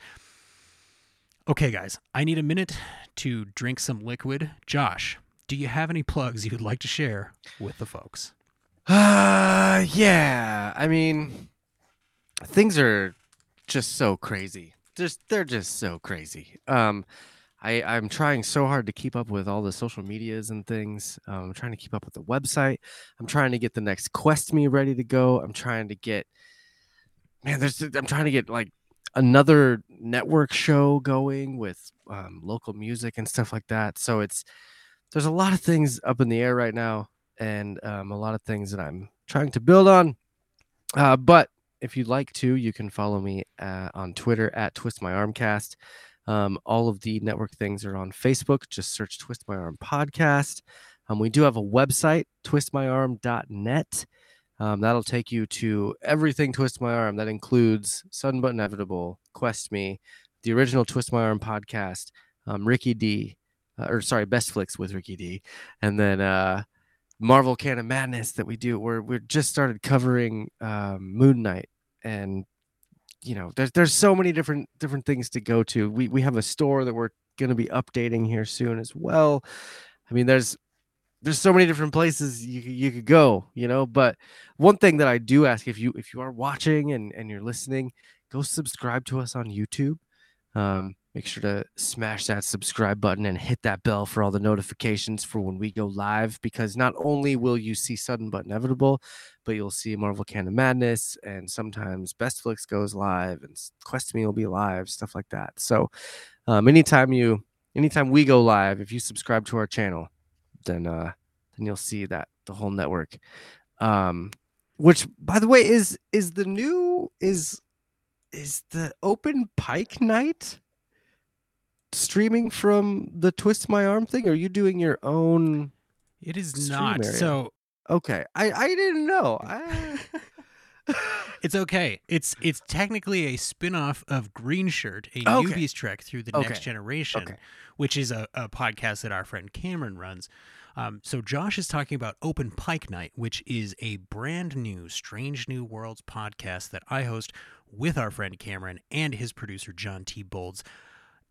Okay, guys, I need a minute to drink some liquid. Josh, do you have any plugs you'd like to share with the folks? Uh, yeah. I mean, things are just so crazy. Just they're just so crazy. Um, I I'm trying so hard to keep up with all the social medias and things. Um, I'm trying to keep up with the website. I'm trying to get the next Quest Me ready to go. I'm trying to get man. There's I'm trying to get like another network show going with um, local music and stuff like that. So it's there's a lot of things up in the air right now, and um, a lot of things that I'm trying to build on. Uh, but if you'd like to, you can follow me uh, on Twitter at Twist My Armcast. Um, all of the network things are on Facebook. Just search Twist My Arm Podcast. Um, we do have a website, twistmyarm.net. Um, that'll take you to everything Twist My Arm. That includes Sudden But Inevitable, Quest Me, the original Twist My Arm podcast, um, Ricky D, uh, or sorry, Best Flicks with Ricky D, and then uh, Marvel Canon Madness that we do. We're we're just started covering um, Moon Knight, and you know, there's there's so many different different things to go to. We we have a store that we're going to be updating here soon as well. I mean, there's there's so many different places you you could go, you know. But one thing that I do ask if you if you are watching and and you're listening, go subscribe to us on YouTube. Um, make sure to smash that subscribe button and hit that bell for all the notifications for when we go live. Because not only will you see sudden but inevitable, but you'll see Marvel Canon Madness, and sometimes Best Flicks goes live, and Quest Me will be live, stuff like that. So, um, anytime you, anytime we go live, if you subscribe to our channel, then uh, then you'll see that the whole network. Um, which, by the way, is is the new is is the open pike night streaming from the twist my arm thing? Or are you doing your own? It is not. area. So Okay, I I didn't know. I... it's okay. It's it's technically a spin-off of Green Shirt, a Okay. newbies trek through the Okay. next generation, Okay. which is a, a podcast that our friend Cameron runs. Um, so Josh is talking about Open Pike Night, which is a brand new Strange New Worlds podcast that I host with our friend Cameron and his producer John T. Bolds.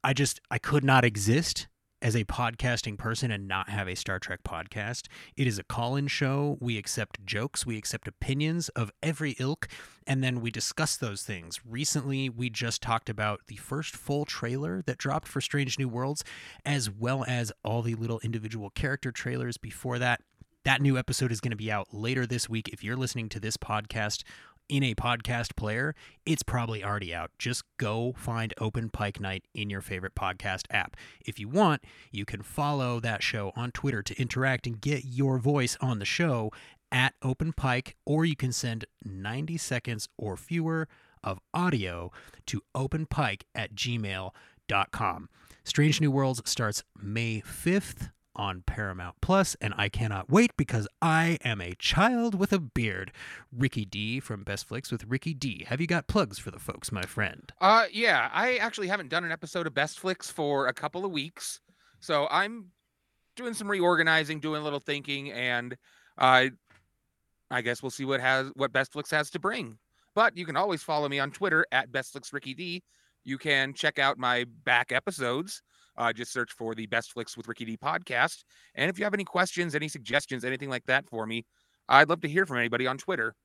I just I could not exist as a podcasting person and not have a Star Trek podcast. It is a call-in show. We accept jokes, we accept opinions of every ilk, and then we discuss those things. Recently, we just talked about the first full trailer that dropped for Strange New Worlds, as well as all the little individual character trailers before that. That new episode is going to be out later this week. If you're listening to this podcast in a podcast player, it's probably already out. Just go find Open Pike Night in your favorite podcast app. If you want, you can follow that show on Twitter to interact and get your voice on the show at Open Pike, or you can send 90 seconds or fewer of audio to openpike at gmail.com. Strange New Worlds starts May 5th on Paramount Plus, and I cannot wait because I am a child with a beard. Ricky D from Best Flicks with Ricky D. Have you got plugs for the folks, my friend? Uh, yeah, I actually haven't done an episode of Best Flicks for a couple of weeks, so I'm doing some reorganizing, doing a little thinking, and uh, I guess we'll see what has what Best Flicks has to bring. But you can always follow me on Twitter at Best Flicks Ricky D. You can check out my back episodes. Uh, just search for the Best Flicks with Ricky D podcast. And if you have any questions, any suggestions, anything like that for me, I'd love to hear from anybody on Twitter.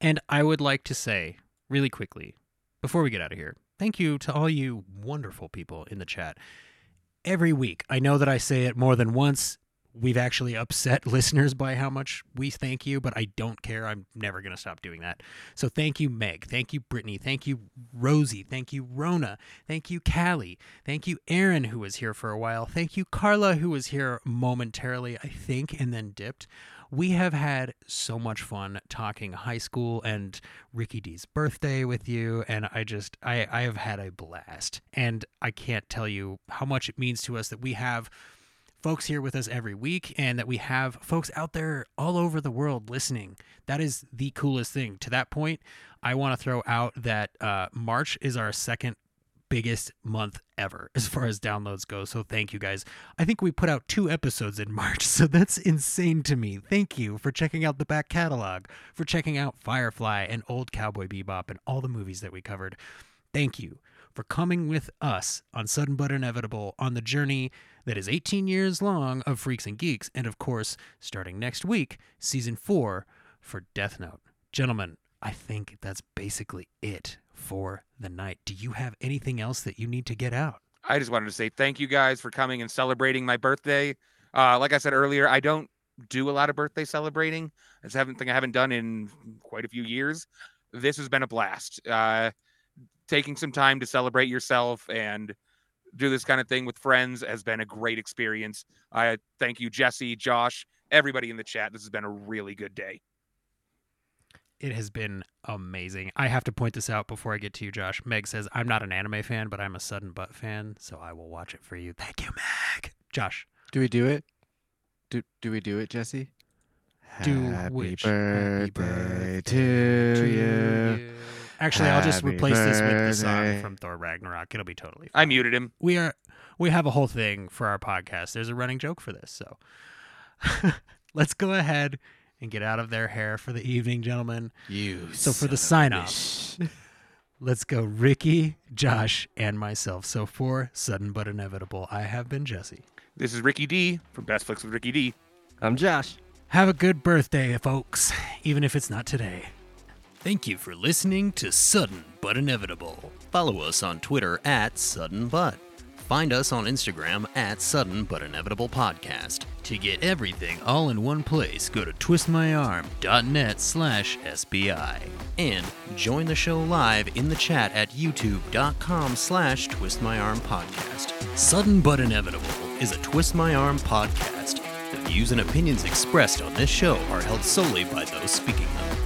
And I would like to say, really quickly, before we get out of here, thank you to all you wonderful people in the chat. Every week, I know that I say it more than once. We've actually upset listeners by how much we thank you, but I don't care. I'm never going to stop doing that. So thank you, Meg. Thank you, Brittany. Thank you, Rosie. Thank you, Rona. Thank you, Callie. Thank you, Aaron, who was here for a while. Thank you, Carla, who was here momentarily, I think, and then dipped. We have had so much fun talking high school and Ricky D's birthday with you, and I just I I have had a blast, and I can't tell you how much it means to us that we have folks here with us every week and that we have folks out there all over the world listening. That is the coolest thing. To that point, I want to throw out that uh, March is our second biggest month ever as far as downloads go. So thank you guys. I think we put out two episodes in March, so that's insane to me. Thank you for checking out the back catalog, for checking out Firefly and Old Cowboy Bebop and all the movies that we covered. Thank you for coming with us on Sudden But Inevitable on the journey that is 18 years long of Freaks and Geeks, and of course, starting next week, season four for Death Note. Gentlemen, I think that's basically it for the night. Do you have anything else that you need to get out? I just wanted to say thank you guys for coming and celebrating my birthday. Uh, like I said earlier, I don't do a lot of birthday celebrating. It's something I haven't done in quite a few years. This has been a blast. Uh, taking some time to celebrate yourself and do this kind of thing with friends has been a great experience. I thank you, Jesse, Josh, everybody in the chat. This has been a really good day. It has been amazing. I have to point this out before I get to you, Josh. Meg says, I'm not an anime fan, but I'm a Sudden Butt fan, so I will watch it for you. Thank you, Meg. Josh. Do we do it? Do do we do it, Jesse? Do Happy which? birthday, Happy to you. Actually, I'll just Happy replace this with the song from Thor Ragnarok. It'll be totally I muted him. we are we have a whole thing for our podcast. There's a running joke for this, so let's go ahead and get out of their hair for the evening, gentlemen. You. So for the sign off, let's go Ricky, Josh, and myself. So for sudden but inevitable, I have been Jesse. This is Ricky D from Best Flicks with Ricky D. I'm Josh. Have a good birthday, folks, even if it's not today. Thank you for listening to Sudden But Inevitable. Follow us on Twitter at Sudden But. Find us on Instagram at Sudden But Inevitable Podcast. To get everything all in one place, go to twistmyarm.net slash SBI. And join the show live in the chat at youtube.com slash twistmyarmpodcast. Sudden But Inevitable. Is a Twist My Arm podcast. The views and opinions expressed on this show are held solely by those speaking them.